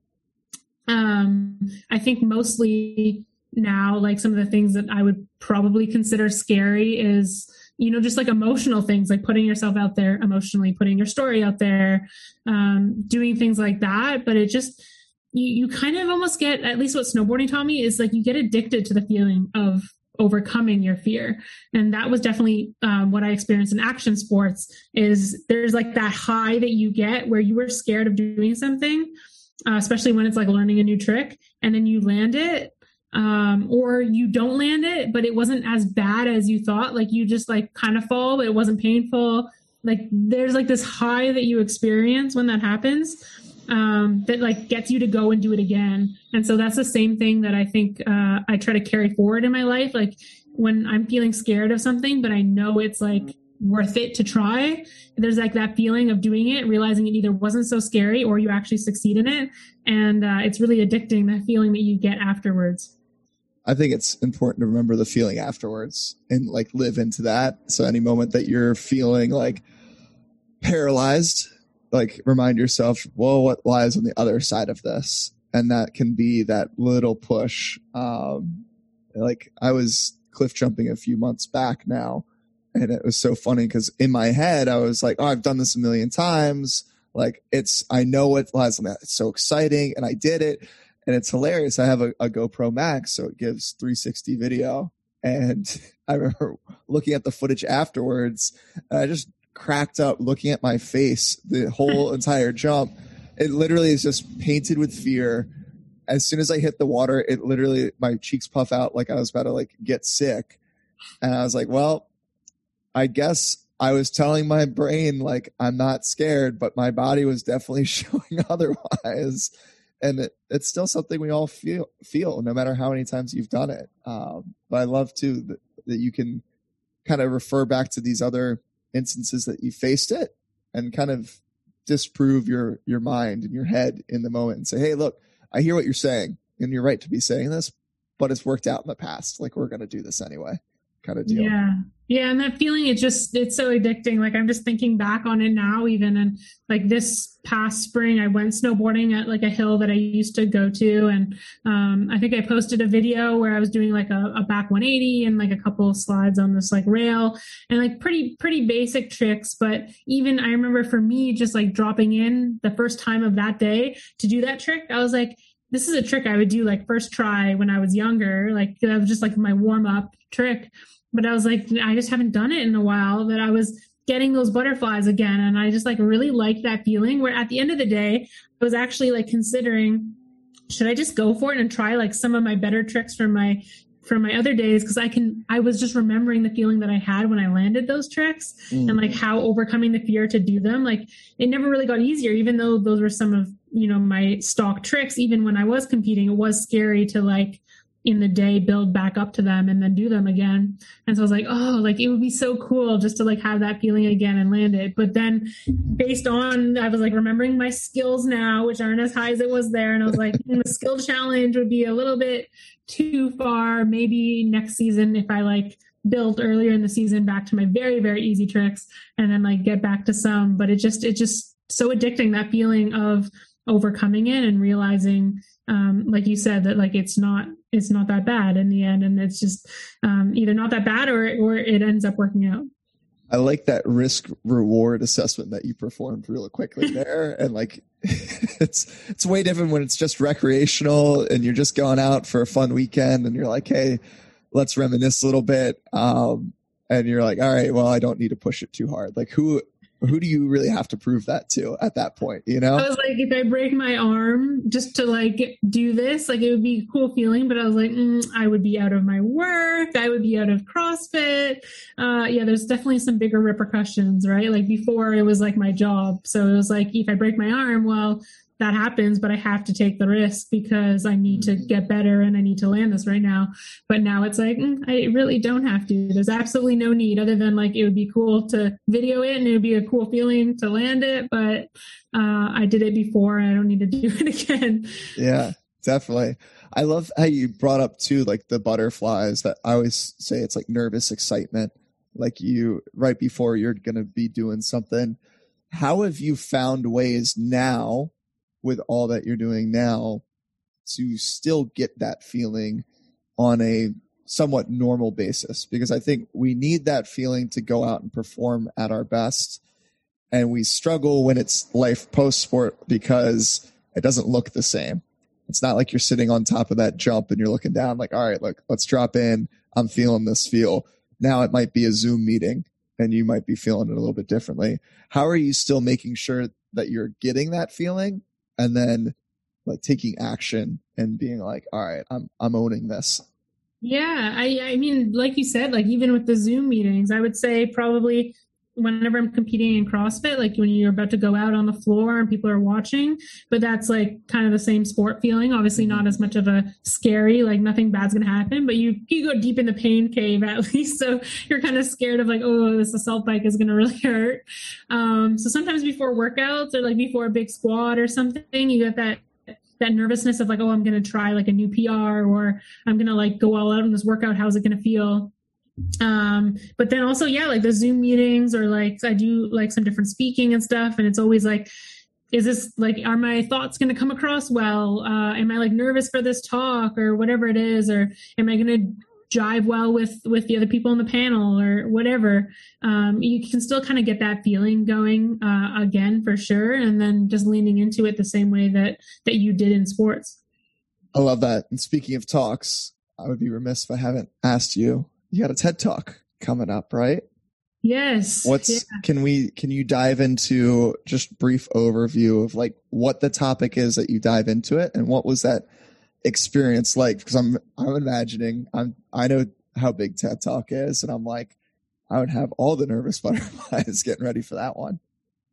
um, I think mostly now, like some of the things that I would probably consider scary is, you know, just like emotional things, like putting yourself out there emotionally, putting your story out there, um, doing things like that. But it just, you, you kind of almost get, at least what snowboarding taught me is like you get addicted to the feeling of overcoming your fear and that was definitely um, what i experienced in action sports is there's like that high that you get where you were scared of doing something uh, especially when it's like learning a new trick and then you land it um, or you don't land it, but it wasn't as bad as you thought. Like you just like kind of fall, but it wasn't painful. Like there's like this high that you experience when that happens um, that like gets you to go and do it again. And so that's the same thing that I think uh, I try to carry forward in my life. Like when I'm feeling scared of something, but I know it's like worth it to try. There's like that feeling of doing it, realizing it either wasn't so scary or you actually succeed in it. And uh, it's really addicting, that feeling that you get afterwards. I think it's important to remember the feeling afterwards and like live into that. So any moment that you're feeling like paralyzed, like remind yourself, well, what lies on the other side of this? And that can be that little push. Um, like I was cliff jumping a few months back now and it was so funny because in my head I was like, "Oh, I've done this a million times. Like it's, I know what lies on that. It's so exciting, and I did it, and it's hilarious. I have a, a GoPro Max, so it gives 360 video, and *laughs* I remember looking at the footage afterwards. And I just cracked up looking at my face the whole *laughs* entire jump. It literally is just painted with fear. As soon as I hit the water, it literally my cheeks puff out like I was about to like get sick. And I was like, well, I guess I was telling my brain like I'm not scared, but my body was definitely *laughs* showing otherwise. And it, it's still something we all feel feel no matter how many times you've done it. Um, but I love too that, that you can kind of refer back to these other instances that you faced it and kind of disprove your your mind and your head in the moment and say, hey, look, I hear what you're saying, and you're right to be saying this, but it's worked out in the past. Like we're going to do this anyway kind of deal. Yeah. Yeah. And that feeling, it just, it's so addicting. Like I'm just thinking back on it now, even. And like this past spring, I went snowboarding at like a hill that I used to go to. And um, I think I posted a video where I was doing like a, a back 180 and like a couple of slides on this like rail and like pretty, pretty basic tricks. But even I remember for me, just like dropping in the first time of that day to do that trick, I was like, this is a trick I would do like first try when I was younger. Like that was just like my warm up trick. But I was like, I just haven't done it in a while. That I was getting those butterflies again. And I just like really like that feeling where at the end of the day, I was actually like considering, should I just go for it and try like some of my better tricks from my from my other days because I can I was just remembering the feeling that I had when I landed those tricks mm. and like how overcoming the fear to do them like it never really got easier even though those were some of you know my stock tricks even when I was competing it was scary to like in the day build back up to them and then do them again. And so i was like oh like it would be so cool just to like have that feeling again and land it. But then based on i was like remembering my skills now which aren't as high as it was there. And i was like mm, the skill challenge would be a little bit too far. Maybe next season if i like build earlier in the season back to my very very easy tricks and then like get back to some. But it just it just so addicting that feeling of overcoming it and realizing um, like you said that like it's not it's not that bad in the end and it's just um, either not that bad or or it ends up working out. I like that risk reward assessment that you performed real quickly *laughs* there and like *laughs* it's it's way different when it's just recreational and you're just going out for a fun weekend and you're like hey let's reminisce a little bit um, and you're like all right well i don't need to push it too hard. Like who who do you really have to prove that to at that point you know? I was like if i break my arm just to like do this like it would be a cool feeling but i was like mm, i would be out of my work. I would be out of crossfit. Uh yeah there's definitely some bigger repercussions right? Like before it was like my job. So it was like if i break my arm well that happens, but I have to take the risk because I need to mm-hmm. get better and I need to land this right now. But now it's like, mm, I really don't have to. There's absolutely no need other than like it would be cool to video it and it would be a cool feeling to land it. But uh, I did it before and I don't need to *laughs* do it again. Yeah, definitely. I love how you brought up too, like the butterflies that I always say it's like nervous excitement. Like you, right before you're going to be doing something. How have you found ways now with all that you're doing now to still get that feeling on a somewhat normal basis because I think we need that feeling to go out and perform at our best. And we struggle when it's life post sport because it doesn't look the same. It's not like you're sitting on top of that jump and you're looking down like, all right, look, let's drop in. I'm feeling this feel. Now it might be a Zoom meeting and you might be feeling it a little bit differently. How are you still making sure that you're getting that feeling and then like taking action and being like, all right, I'm I'm owning this. Yeah, I I mean, like you said, like even with the Zoom meetings, I would say probably whenever I'm competing in CrossFit, like when you're about to go out on the floor and people are watching, but that's like kind of the same sport feeling. Obviously not as much of a scary, like nothing bad's gonna happen, but you you go deep in the pain cave at *laughs* least. So you're kind of scared of like, oh, this assault bike is gonna *laughs* really hurt. Um, so sometimes before workouts or like before a big squat or something, you get that that nervousness of like, oh, I'm to try like a new PR or I'm to like go all out in this workout. How's it to feel? Um but then also yeah like the zoom meetings or like i do like some different speaking and stuff. And it's always like is this like are my thoughts going to come across well? Uh am i like nervous for this talk or whatever it is? Or am i going to jive well with with the other people in the panel or whatever? Um you can still kind of get that feeling going uh again for sure. And then just leaning into it the same way that that you did in sports. I love that. And speaking of talks i would be remiss if i haven't asked you you got a TED Talk coming up, right? Yes. What's yeah. can we can you dive into just brief overview of like what the topic is that you dive into it and what was that experience like? Because I'm I'm imagining I'm I know how big TED Talk is, and I'm like I would have all the nervous *laughs* butterflies getting ready for that one.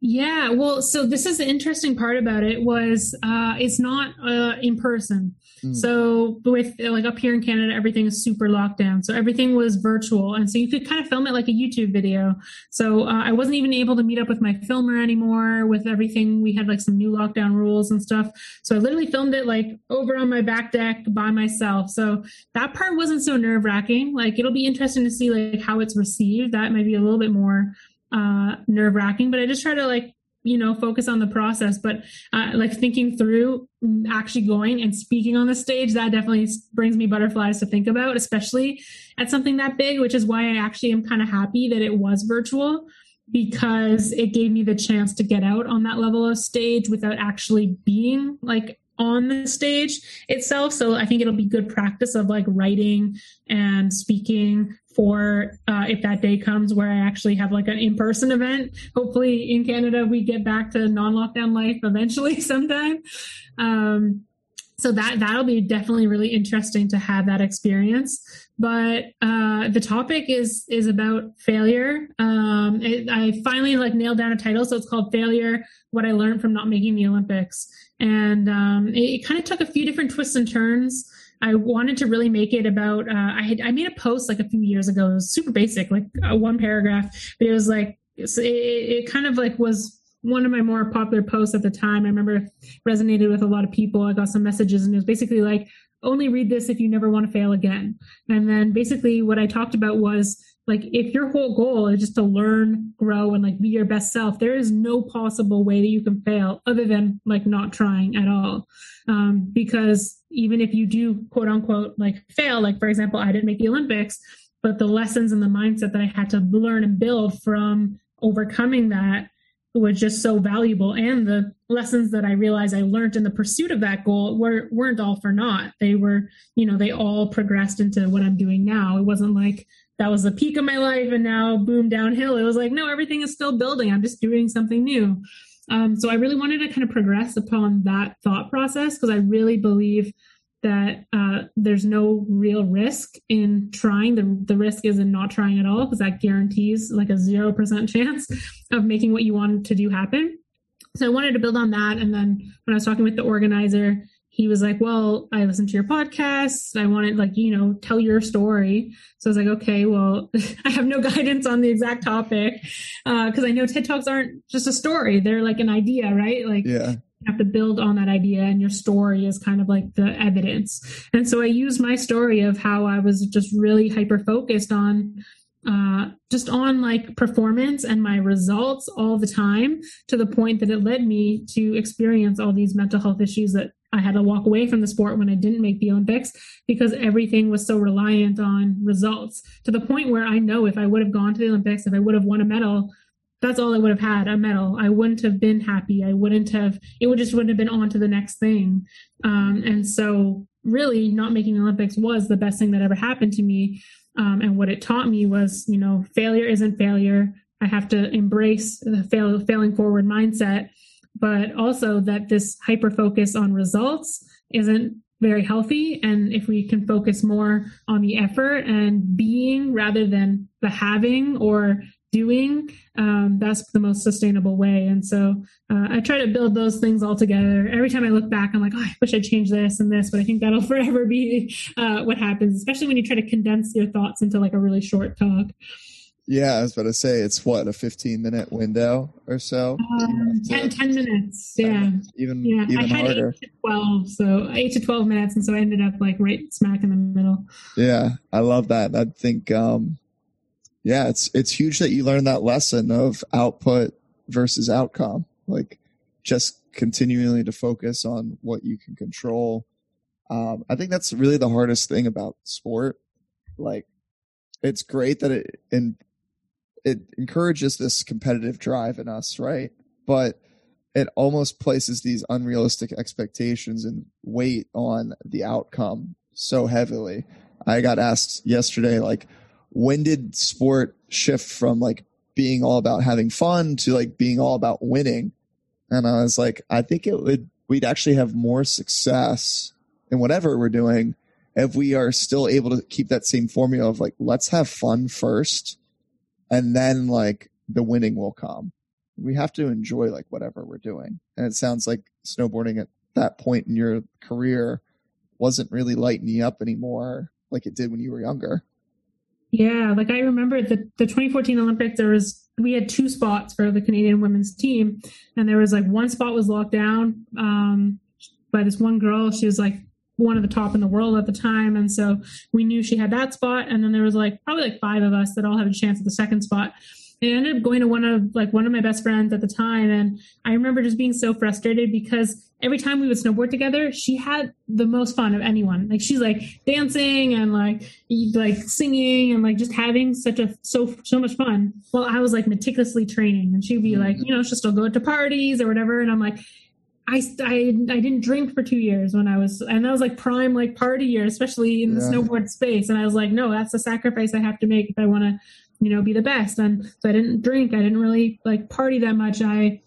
Yeah, well, so this is the interesting part about it was uh, it's not uh, in person. Mm. So with like up here in Canada, everything is super locked down. So everything was virtual, and so you could kind of film it like a YouTube video. So uh, I wasn't even able to meet up with my filmer anymore. With everything, we had like some new lockdown rules and stuff. So I literally filmed it like over on my back deck by myself. So that part wasn't so nerve wracking. Like it'll be interesting to see like how it's received. That might be a little bit more uh, nerve wracking, but I just try to like, you know, focus on the process. But uh, like thinking through actually going and speaking on the stage, that definitely brings me butterflies to think about, especially at something that big, which is why I actually am kind of happy that it was virtual because it gave me the chance to get out on that level of stage without actually being like on the stage itself. So I think it'll be good practice of like writing and speaking for uh, if that day comes where I actually have like an in person event. Hopefully in Canada, we get back to non lockdown life eventually *laughs* sometime. Um, so that that'll be definitely really interesting to have that experience but uh, the topic is is about failure um, it, i finally like nailed down a title so it's called failure what i learned from not making the olympics and um, it, it kind of took a few different twists and turns I wanted to really make it about. Uh, I had I made a post like a few years ago. It was super basic, like uh, one paragraph, but it was like it, it kind of like was one of my more popular posts at the time. I remember resonated with a lot of people. I got some messages, and it was basically like, only read this if you never want to fail again. And then basically what I talked about was like if your whole goal is just to learn, grow, and like be your best self, there is no possible way that you can fail other than like not trying at all. Um, because even if you do quote unquote like fail, like for example, I didn't make the Olympics, but the lessons and the mindset that I had to learn and build from overcoming that was just so valuable. And the lessons that i realized i learned in the pursuit of that goal were weren't all for naught. They were you know they all progressed into what i'm doing now. It wasn't like that was the peak of my life and now boom downhill it was like no everything is still building i'm just doing something new um, so i really wanted to kind of progress upon that thought process because i really believe that uh, there's no real risk in trying. The, the risk is in not trying at all because that guarantees like a 0% *laughs* chance of making what you want to do happen. So I wanted to build on that. And then when I was talking with the organizer, he was like, Well, I listened to your podcast. I wanted, like, you know, tell your story. So I was like, Okay, well, *laughs* I have no *laughs* guidance on the exact topic because uh, I know TED Talks aren't just a story, they're like an idea, right? Like, yeah have to build on that idea and your story is kind of like the evidence and so i used my story of how i was just really hyper focused on uh, just on like performance and my results all the time to the point that it led me to experience all these mental health issues that I had to walk away from the sport when I didn't make the Olympics because everything was so reliant on results to the point where I know if I would have gone to the Olympics, if I would have won a medal, that's all I would have had a medal. I wouldn't have been happy. I wouldn't have, it would just wouldn't have been on to the next thing. Um, and so really not making the Olympics was the best thing that ever happened to me. Um, and what it taught me was, you know, failure isn't failure. I have to embrace the fail, failing forward mindset but also that this hyper focus on results isn't very healthy. And if we can focus more on the effort and being rather than the having or doing, um, that's the most sustainable way. And so uh, I try to build those things all together. Every time I look back, I'm like, oh, I wish I changed this and this, but I think that'll *laughs* forever be uh, what happens, especially when you try to condense your thoughts into like a really short talk. Yeah, I was about to say it's what a 15 minute window or so. Um, 10, 10, minutes. Yeah. Even yeah. Even I had harder. eight to 12, so eight to 12 minutes, and so I ended up like right smack in the middle. Yeah, I love that. I think, um, yeah, it's it's huge that you learned that lesson of output versus outcome. Like just continually to focus on what you can control. Um, I think that's really the hardest thing about sport. Like it's great that it in it encourages this competitive drive in us, right? But it almost places these unrealistic expectations and weight on the outcome so heavily. I got asked yesterday, like, when did sport shift from like being all about having fun to like being all about winning? And I was like, I think it would, we'd actually have more success in whatever we're doing if we are still able to keep that same formula of like, let's have fun first and then like the winning will come. We have to enjoy like whatever we're doing. And it sounds like snowboarding at that point in your career wasn't really lighting you up anymore like it did when you were younger. Yeah, like I remember the the 2014 Olympics. There was we had two spots for the Canadian women's team, and there was like one spot was locked down um, by this one girl. She was like one of the top in the world at the time. And so we knew she had that spot. And then there was like probably like five of us that all had a chance at the second spot. And I ended up going to one of like one of my best friends at the time. And I remember just being so frustrated because every time we would snowboard together, she had the most fun of anyone. Like she's like dancing and like like singing and like just having such a so so much fun. Well, I was like meticulously training and she'd be like, mm-hmm. you know, she'll still go to parties or whatever. And I'm like, I, I, I didn't drink for two years when I was, and that was like prime like party year, especially in the yeah. snowboard space. And I was like, no, that's the sacrifice I have to make if I want to, you know, be the best. And so I didn't drink. I didn't really like party that much. I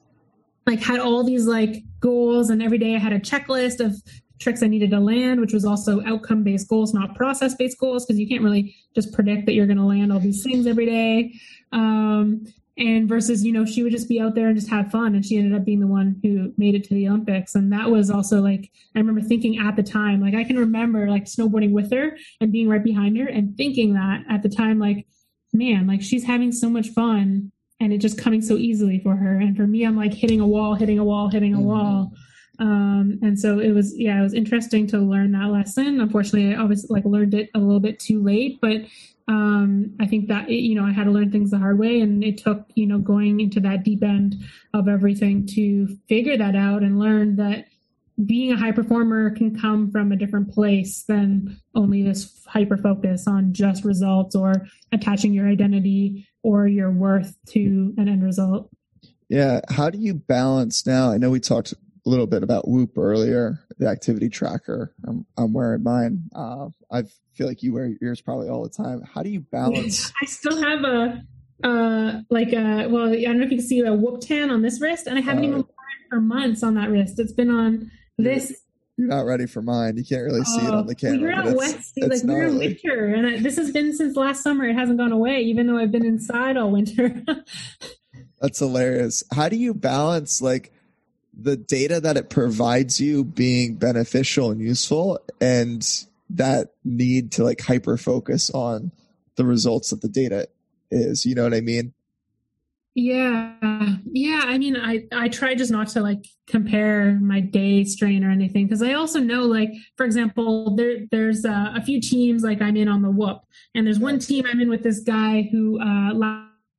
like had all these like goals, and every day I had a checklist of tricks I needed to land, which was also outcome based goals, not process based goals, because you can't really just predict that you're going to land all these things every day. Um, and versus you know she would just be out there and just have fun and she ended up being the one who made it to the olympics and that was also like i remember thinking at the time like i can remember like snowboarding with her and being right behind her and thinking that at the time like man like she's having so much fun and it just coming so easily for her. And for me i'm like hitting a wall hitting a wall hitting a mm-hmm. wall. Um, and so it was yeah it was interesting to learn that lesson. Unfortunately i obviously like learned it a little bit too late but um, I think that you know I had to learn things the hard way, and it took you know going into that deep end of everything to figure that out and learn that being a high performer can come from a different place than only this hyper focus on just results or attaching your identity or your worth to an end result. Yeah, how do you balance now? I know we talked a little bit about Whoop earlier, the activity tracker. I'm, I'm wearing mine. Uh, I feel like you wear yours probably all the time. How do you balance? *laughs* I still have a, uh, like a, well, I don't know if you can see a Whoop tan on this wrist, and I haven't uh, even worn it for months on that wrist. It's been on this. You're not ready for mine. You can't really see it on the camera. Well, you're out west, like we're in winter, and I, this has been since last summer. It hasn't gone away, even though I've been inside all winter. *laughs* That's hilarious. How do you balance like? The data that it provides you being beneficial and useful and that need to like hyper focus on the results that the data is you know what i mean? Yeah. Yeah i mean i i try just not to like compare my day strain or anything because i also know like for example there there's uh, a few teams like i'm in on the whoop and there's one team i'm in with this guy who uh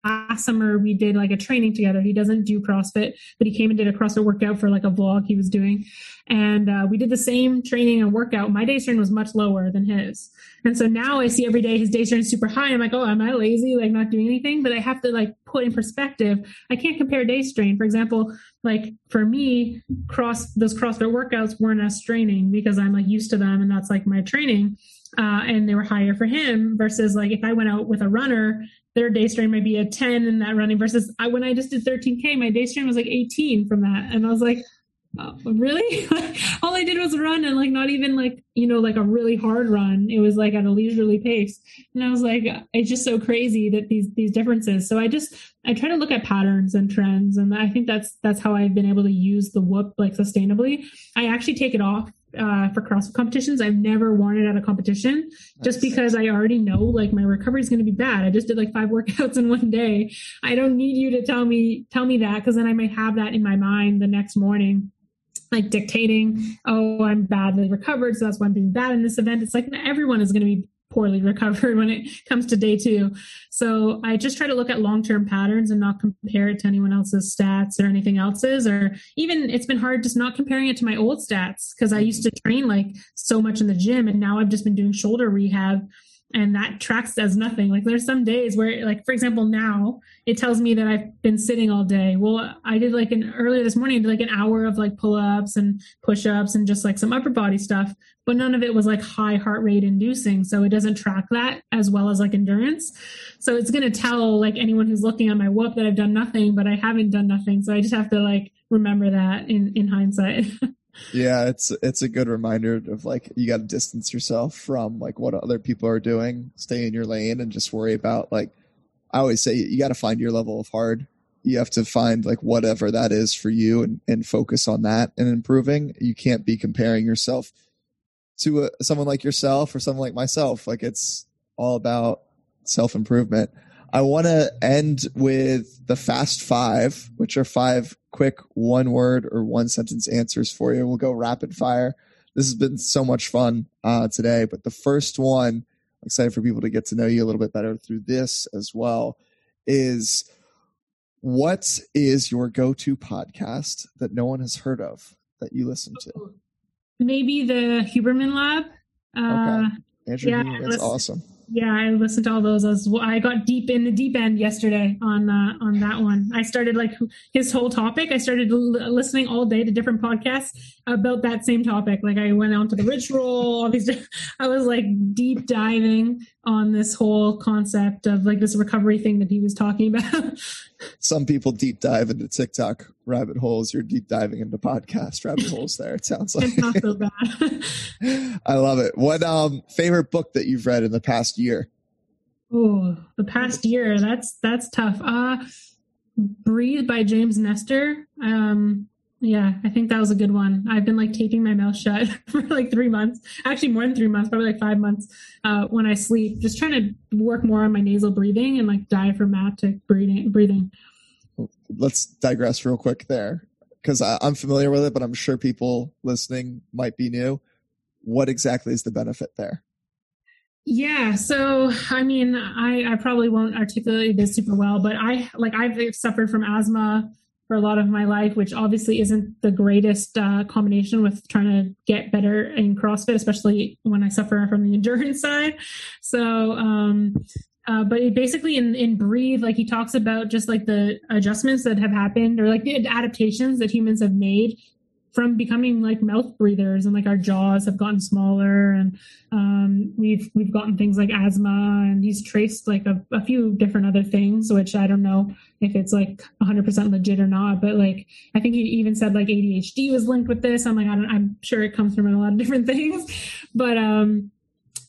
last summer we did like a training together. He doesn't do CrossFit, but he came and did a CrossFit workout for like a vlog he was doing. And uh, we did the same training and workout. My day strain was much lower than his. And so now I see every day his day strain is super high. I'm like, oh, am I lazy? Like not doing anything? But I have to like put in perspective. I can't compare day strain. For example, like for me, cross those CrossFit workouts weren't as straining because I'm like used to them and that's like my training. Uh, and they were higher for him versus like if I went out with a runner, their day strain might be a 10 in that running versus I, when I just did 13K, my day strain was like 18 from that. And I was like, oh, really? *laughs* all I did was run and like not even like, you know, like a really hard run. It was like at a leisurely pace. And I was like, it's just so crazy that these, these differences. So I just, I try to look at patterns and trends. And I think that's, that's how I've been able to use the whoop like sustainably. I actually take it off uh, for CrossFit competitions. I've never worn it at a competition nice. just because I already know like my recovery is going to be bad. I just did like five *laughs* workouts in one day. I don't need you to tell me tell me that because then I might have that in my mind the next morning like dictating, oh, I'm badly recovered, so that's why I'm doing bad in this event. It's like everyone is going to be poorly recovered *laughs* when it comes to day two. So I just try to look at long term patterns and not compare it to anyone else's stats or anything else's. Or even it's been hard just not comparing it to my old stats because I used to train like so much in the gym and now I've just been doing shoulder rehab and that tracks as nothing. Like there's some days where, like for example, now it tells me that I've been sitting all day. Well, I did like an earlier this morning, like an hour of like pull ups and push ups and just like some upper body stuff, but none of it was like high heart rate inducing. So it doesn't track that as well as like endurance. So it's gonna tell like anyone who's looking at my whoop that I've done nothing, but I haven't done nothing. So I just have to like remember that in in hindsight. *laughs* yeah, it's it's a good reminder of like you got to distance yourself from like what other people are doing, stay in your lane, and just worry about like I always say you got to find your level of hard. You have to find like whatever that is for you and and focus on that and improving. You can't be comparing yourself to a, someone like yourself or someone like myself. Like it's all about self improvement. I want to end with the fast five, which are five quick one word or one sentence answers for you. We'll go rapid fire. This has been so much fun uh, today, but the first one, I'm excited for people to get to know you a little bit better through this as well, is what is your go to podcast that no one has heard of that you listen to? Maybe the Huberman Lab. Uh, okay. Andrew yeah, that's awesome yeah, I listened to all those. I got deep in the deep end yesterday on uh, on that one. I started like his whole topic. I started l- listening all day to different podcasts about that same topic. Like I went on to the ritual. These, I was like deep diving on this whole concept of like this recovery thing that he was talking *laughs* about. Some people deep dive into TikTok rabbit holes. You're deep diving into podcast rabbit holes. There, it sounds like. It's not so bad. *laughs* I love it. What um favorite book that you've read in the past year? Oh, the past year. That's that's tough. Uh Breathe by James Nestor. Um yeah, I think that was a good one. I've been like taping my mouth shut *laughs* for like three months, actually more than three months, probably like five months uh, when I sleep, just trying to work more on my nasal breathing and like diaphragmatic breathing. breathing. Let's digress real quick there because I'm familiar with it, but I'm sure people listening might be new. What exactly is the benefit there? Yeah, so I mean, I, I probably won't articulate this super well, but I like I've suffered from asthma for a lot of my life, which obviously isn't the greatest uh, combination with trying to get better in CrossFit, especially when I suffer from the *laughs* endurance side. So, um, uh, but basically in, in breathe like he talks about just like the adjustments that have happened or like the adaptations that humans have made from becoming like mouth breathers and like our jaws have gotten smaller and um, we've we've gotten things like asthma and he's traced like a, a, few different other things which i don't know if it's like 100% legit or not but like i think he even said like adhd was linked with this i'm like I don't i'm sure it comes from a lot of *laughs* different things but um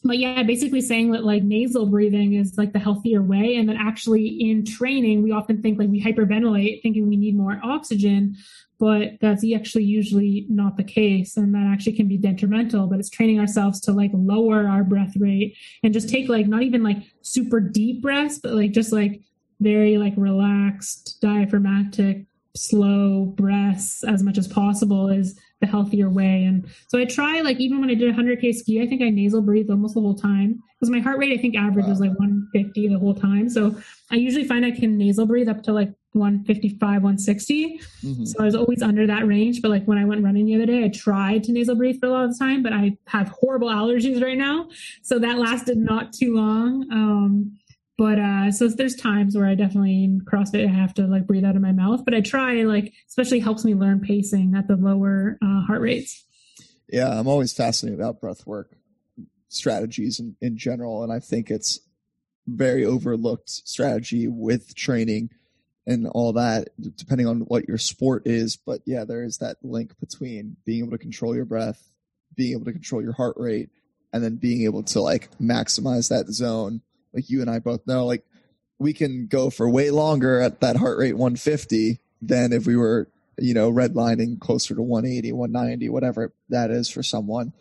but yeah, basically saying that like nasal breathing is like the healthier way. And that actually in training, we often think like we hyperventilate thinking we need more oxygen, but that's actually usually not the case. And that actually can be detrimental, but it's training ourselves to like lower our breath rate and just take like not even like super deep breaths, but like just like very like relaxed diaphragmatic slow breaths as much as possible is the healthier way. And so I try like even when I did 100k ski, I think I nasal breathed almost the whole time because my heart rate I think average wow. was like 150 the whole time. So I usually find I can nasal breathe up to like 155, 160. Mm-hmm. So I was always under that range. But like when I went running the other day, I tried to nasal breathe for a lot of the time, but I have horrible allergies right now. So that lasted not too long. Um, but uh so there's times where i definitely in crossfit i have to like breathe out of my mouth but i try like especially helps me learn pacing at the lower uh, heart rates. Yeah i'm always fascinated about breath work strategies in, in general and i think it's very overlooked strategy with training and all that depending on what your sport is. But yeah there is that link between being able to control your breath being able to control your heart rate and then being able to like maximize that zone like you and I both know like we can go for way longer at that heart rate 150 than if we were you know redlining closer to 180 190 whatever that is for someone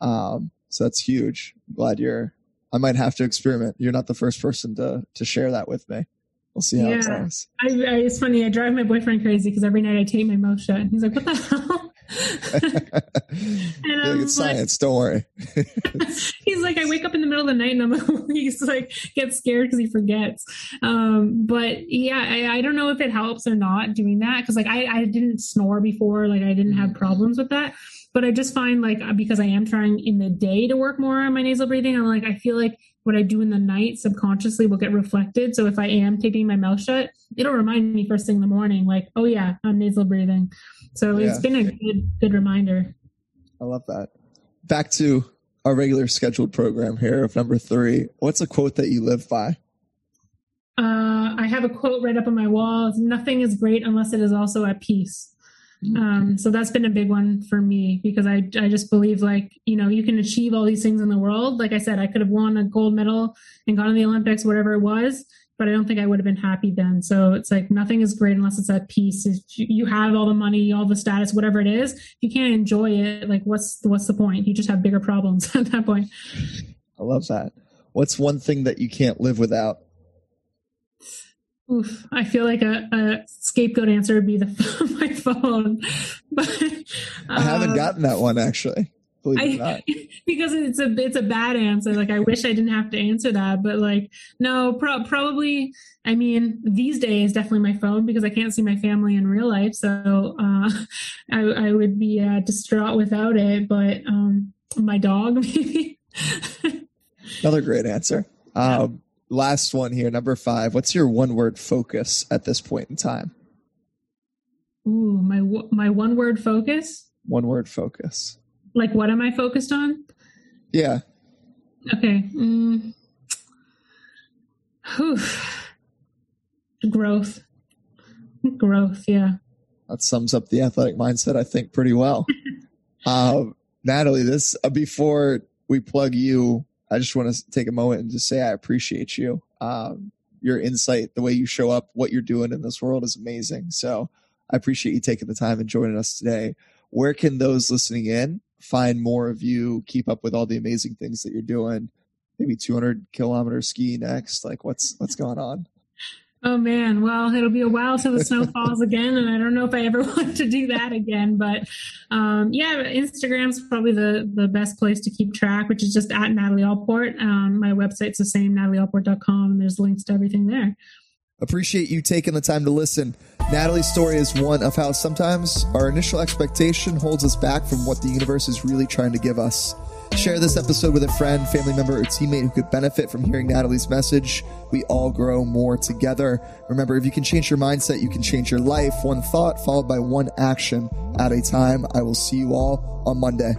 um so that's huge glad you're I might have to experiment. You're not the first person to to share that with me. We'll see how yeah. it goes. I, I, it's funny. I drive my boyfriend crazy because every night I tape my mouth shut. He's like, "What the hell?" Like, it's science. Don't worry. *laughs* he's like, I wake up in the middle of the night and I'm like, *laughs* he's like gets scared because he forgets. Um, but yeah, I, I, don't know if it helps or not doing that because like I, I didn't snore before, like I didn't have mm. problems with that but I just find like because I am trying in the day to work more on my nasal breathing, I'm like I feel like what I do in the night subconsciously will get reflected. So if I am taping my mouth shut, it'll remind me first thing in the morning, like, oh yeah, I'm nasal breathing. So yeah. it's been a good good reminder. I love that. Back to our regular scheduled program here of number three. What's a quote that you live by? Uh, I have a quote right up on my wall. Nothing is great unless it is also at peace. Um, so that's been a big one for me because I, I just believe like, you know, you can achieve all these things in the world. Like I said, I could have won a gold medal and gone to the Olympics, whatever it was, but I don't think I would have been happy then. So it's like nothing is great unless it's at peace. If you have all the money, all the status, whatever it is, you can't enjoy it. Like what's, what's the point? You just have bigger problems *laughs* at that point. I love that. What's one thing that you can't live without? Oof, I feel like a, a scapegoat answer would be the *laughs* my phone, *laughs* but I haven't um, gotten that one actually. I, *laughs* because it's a it's a bad answer. Like I wish I didn't have to answer that, but like no, pro- probably. I mean, these days definitely my phone because I can't see my family in real life, so uh, I, I would be uh, distraught without it. But um, my dog, maybe. Another great answer. Um, last one here, number five. What's your one word focus at this point in time? Ooh, my my one word focus. One word focus. Like, what am I focused on? Yeah. Okay. Mm. Growth. Growth. Yeah. That sums up the athletic mindset, I think, pretty well. *laughs* uh, Natalie, this uh, before we plug you I just want to take a moment and just say I appreciate you. Um, your insight, the way you show up, what you're doing in this world is amazing. So I appreciate you taking the time and joining us today. Where can those listening in find more of you, keep up with all the amazing things that you're doing? Maybe 200 kilometer ski next. Like what's what's going on? Oh man, well, it'll be a while till the snow *laughs* falls again, and I don't know if I ever *laughs* want to do that again. But um, yeah, Instagram's probably the the best place to keep track, which is just at Natalie Allport. Um, my website's the same, natalieallport.com, and there's links to everything there. Appreciate you taking the time to listen. Natalie's story is one of how sometimes our initial expectation holds us back from what the universe is really trying to give us. Share this episode with a friend, family member, or teammate who could benefit from hearing Natalie's message. We all grow more together. Remember, if you can change your mindset, you can change your life. One thought followed by one action at a time. I will see you all on Monday.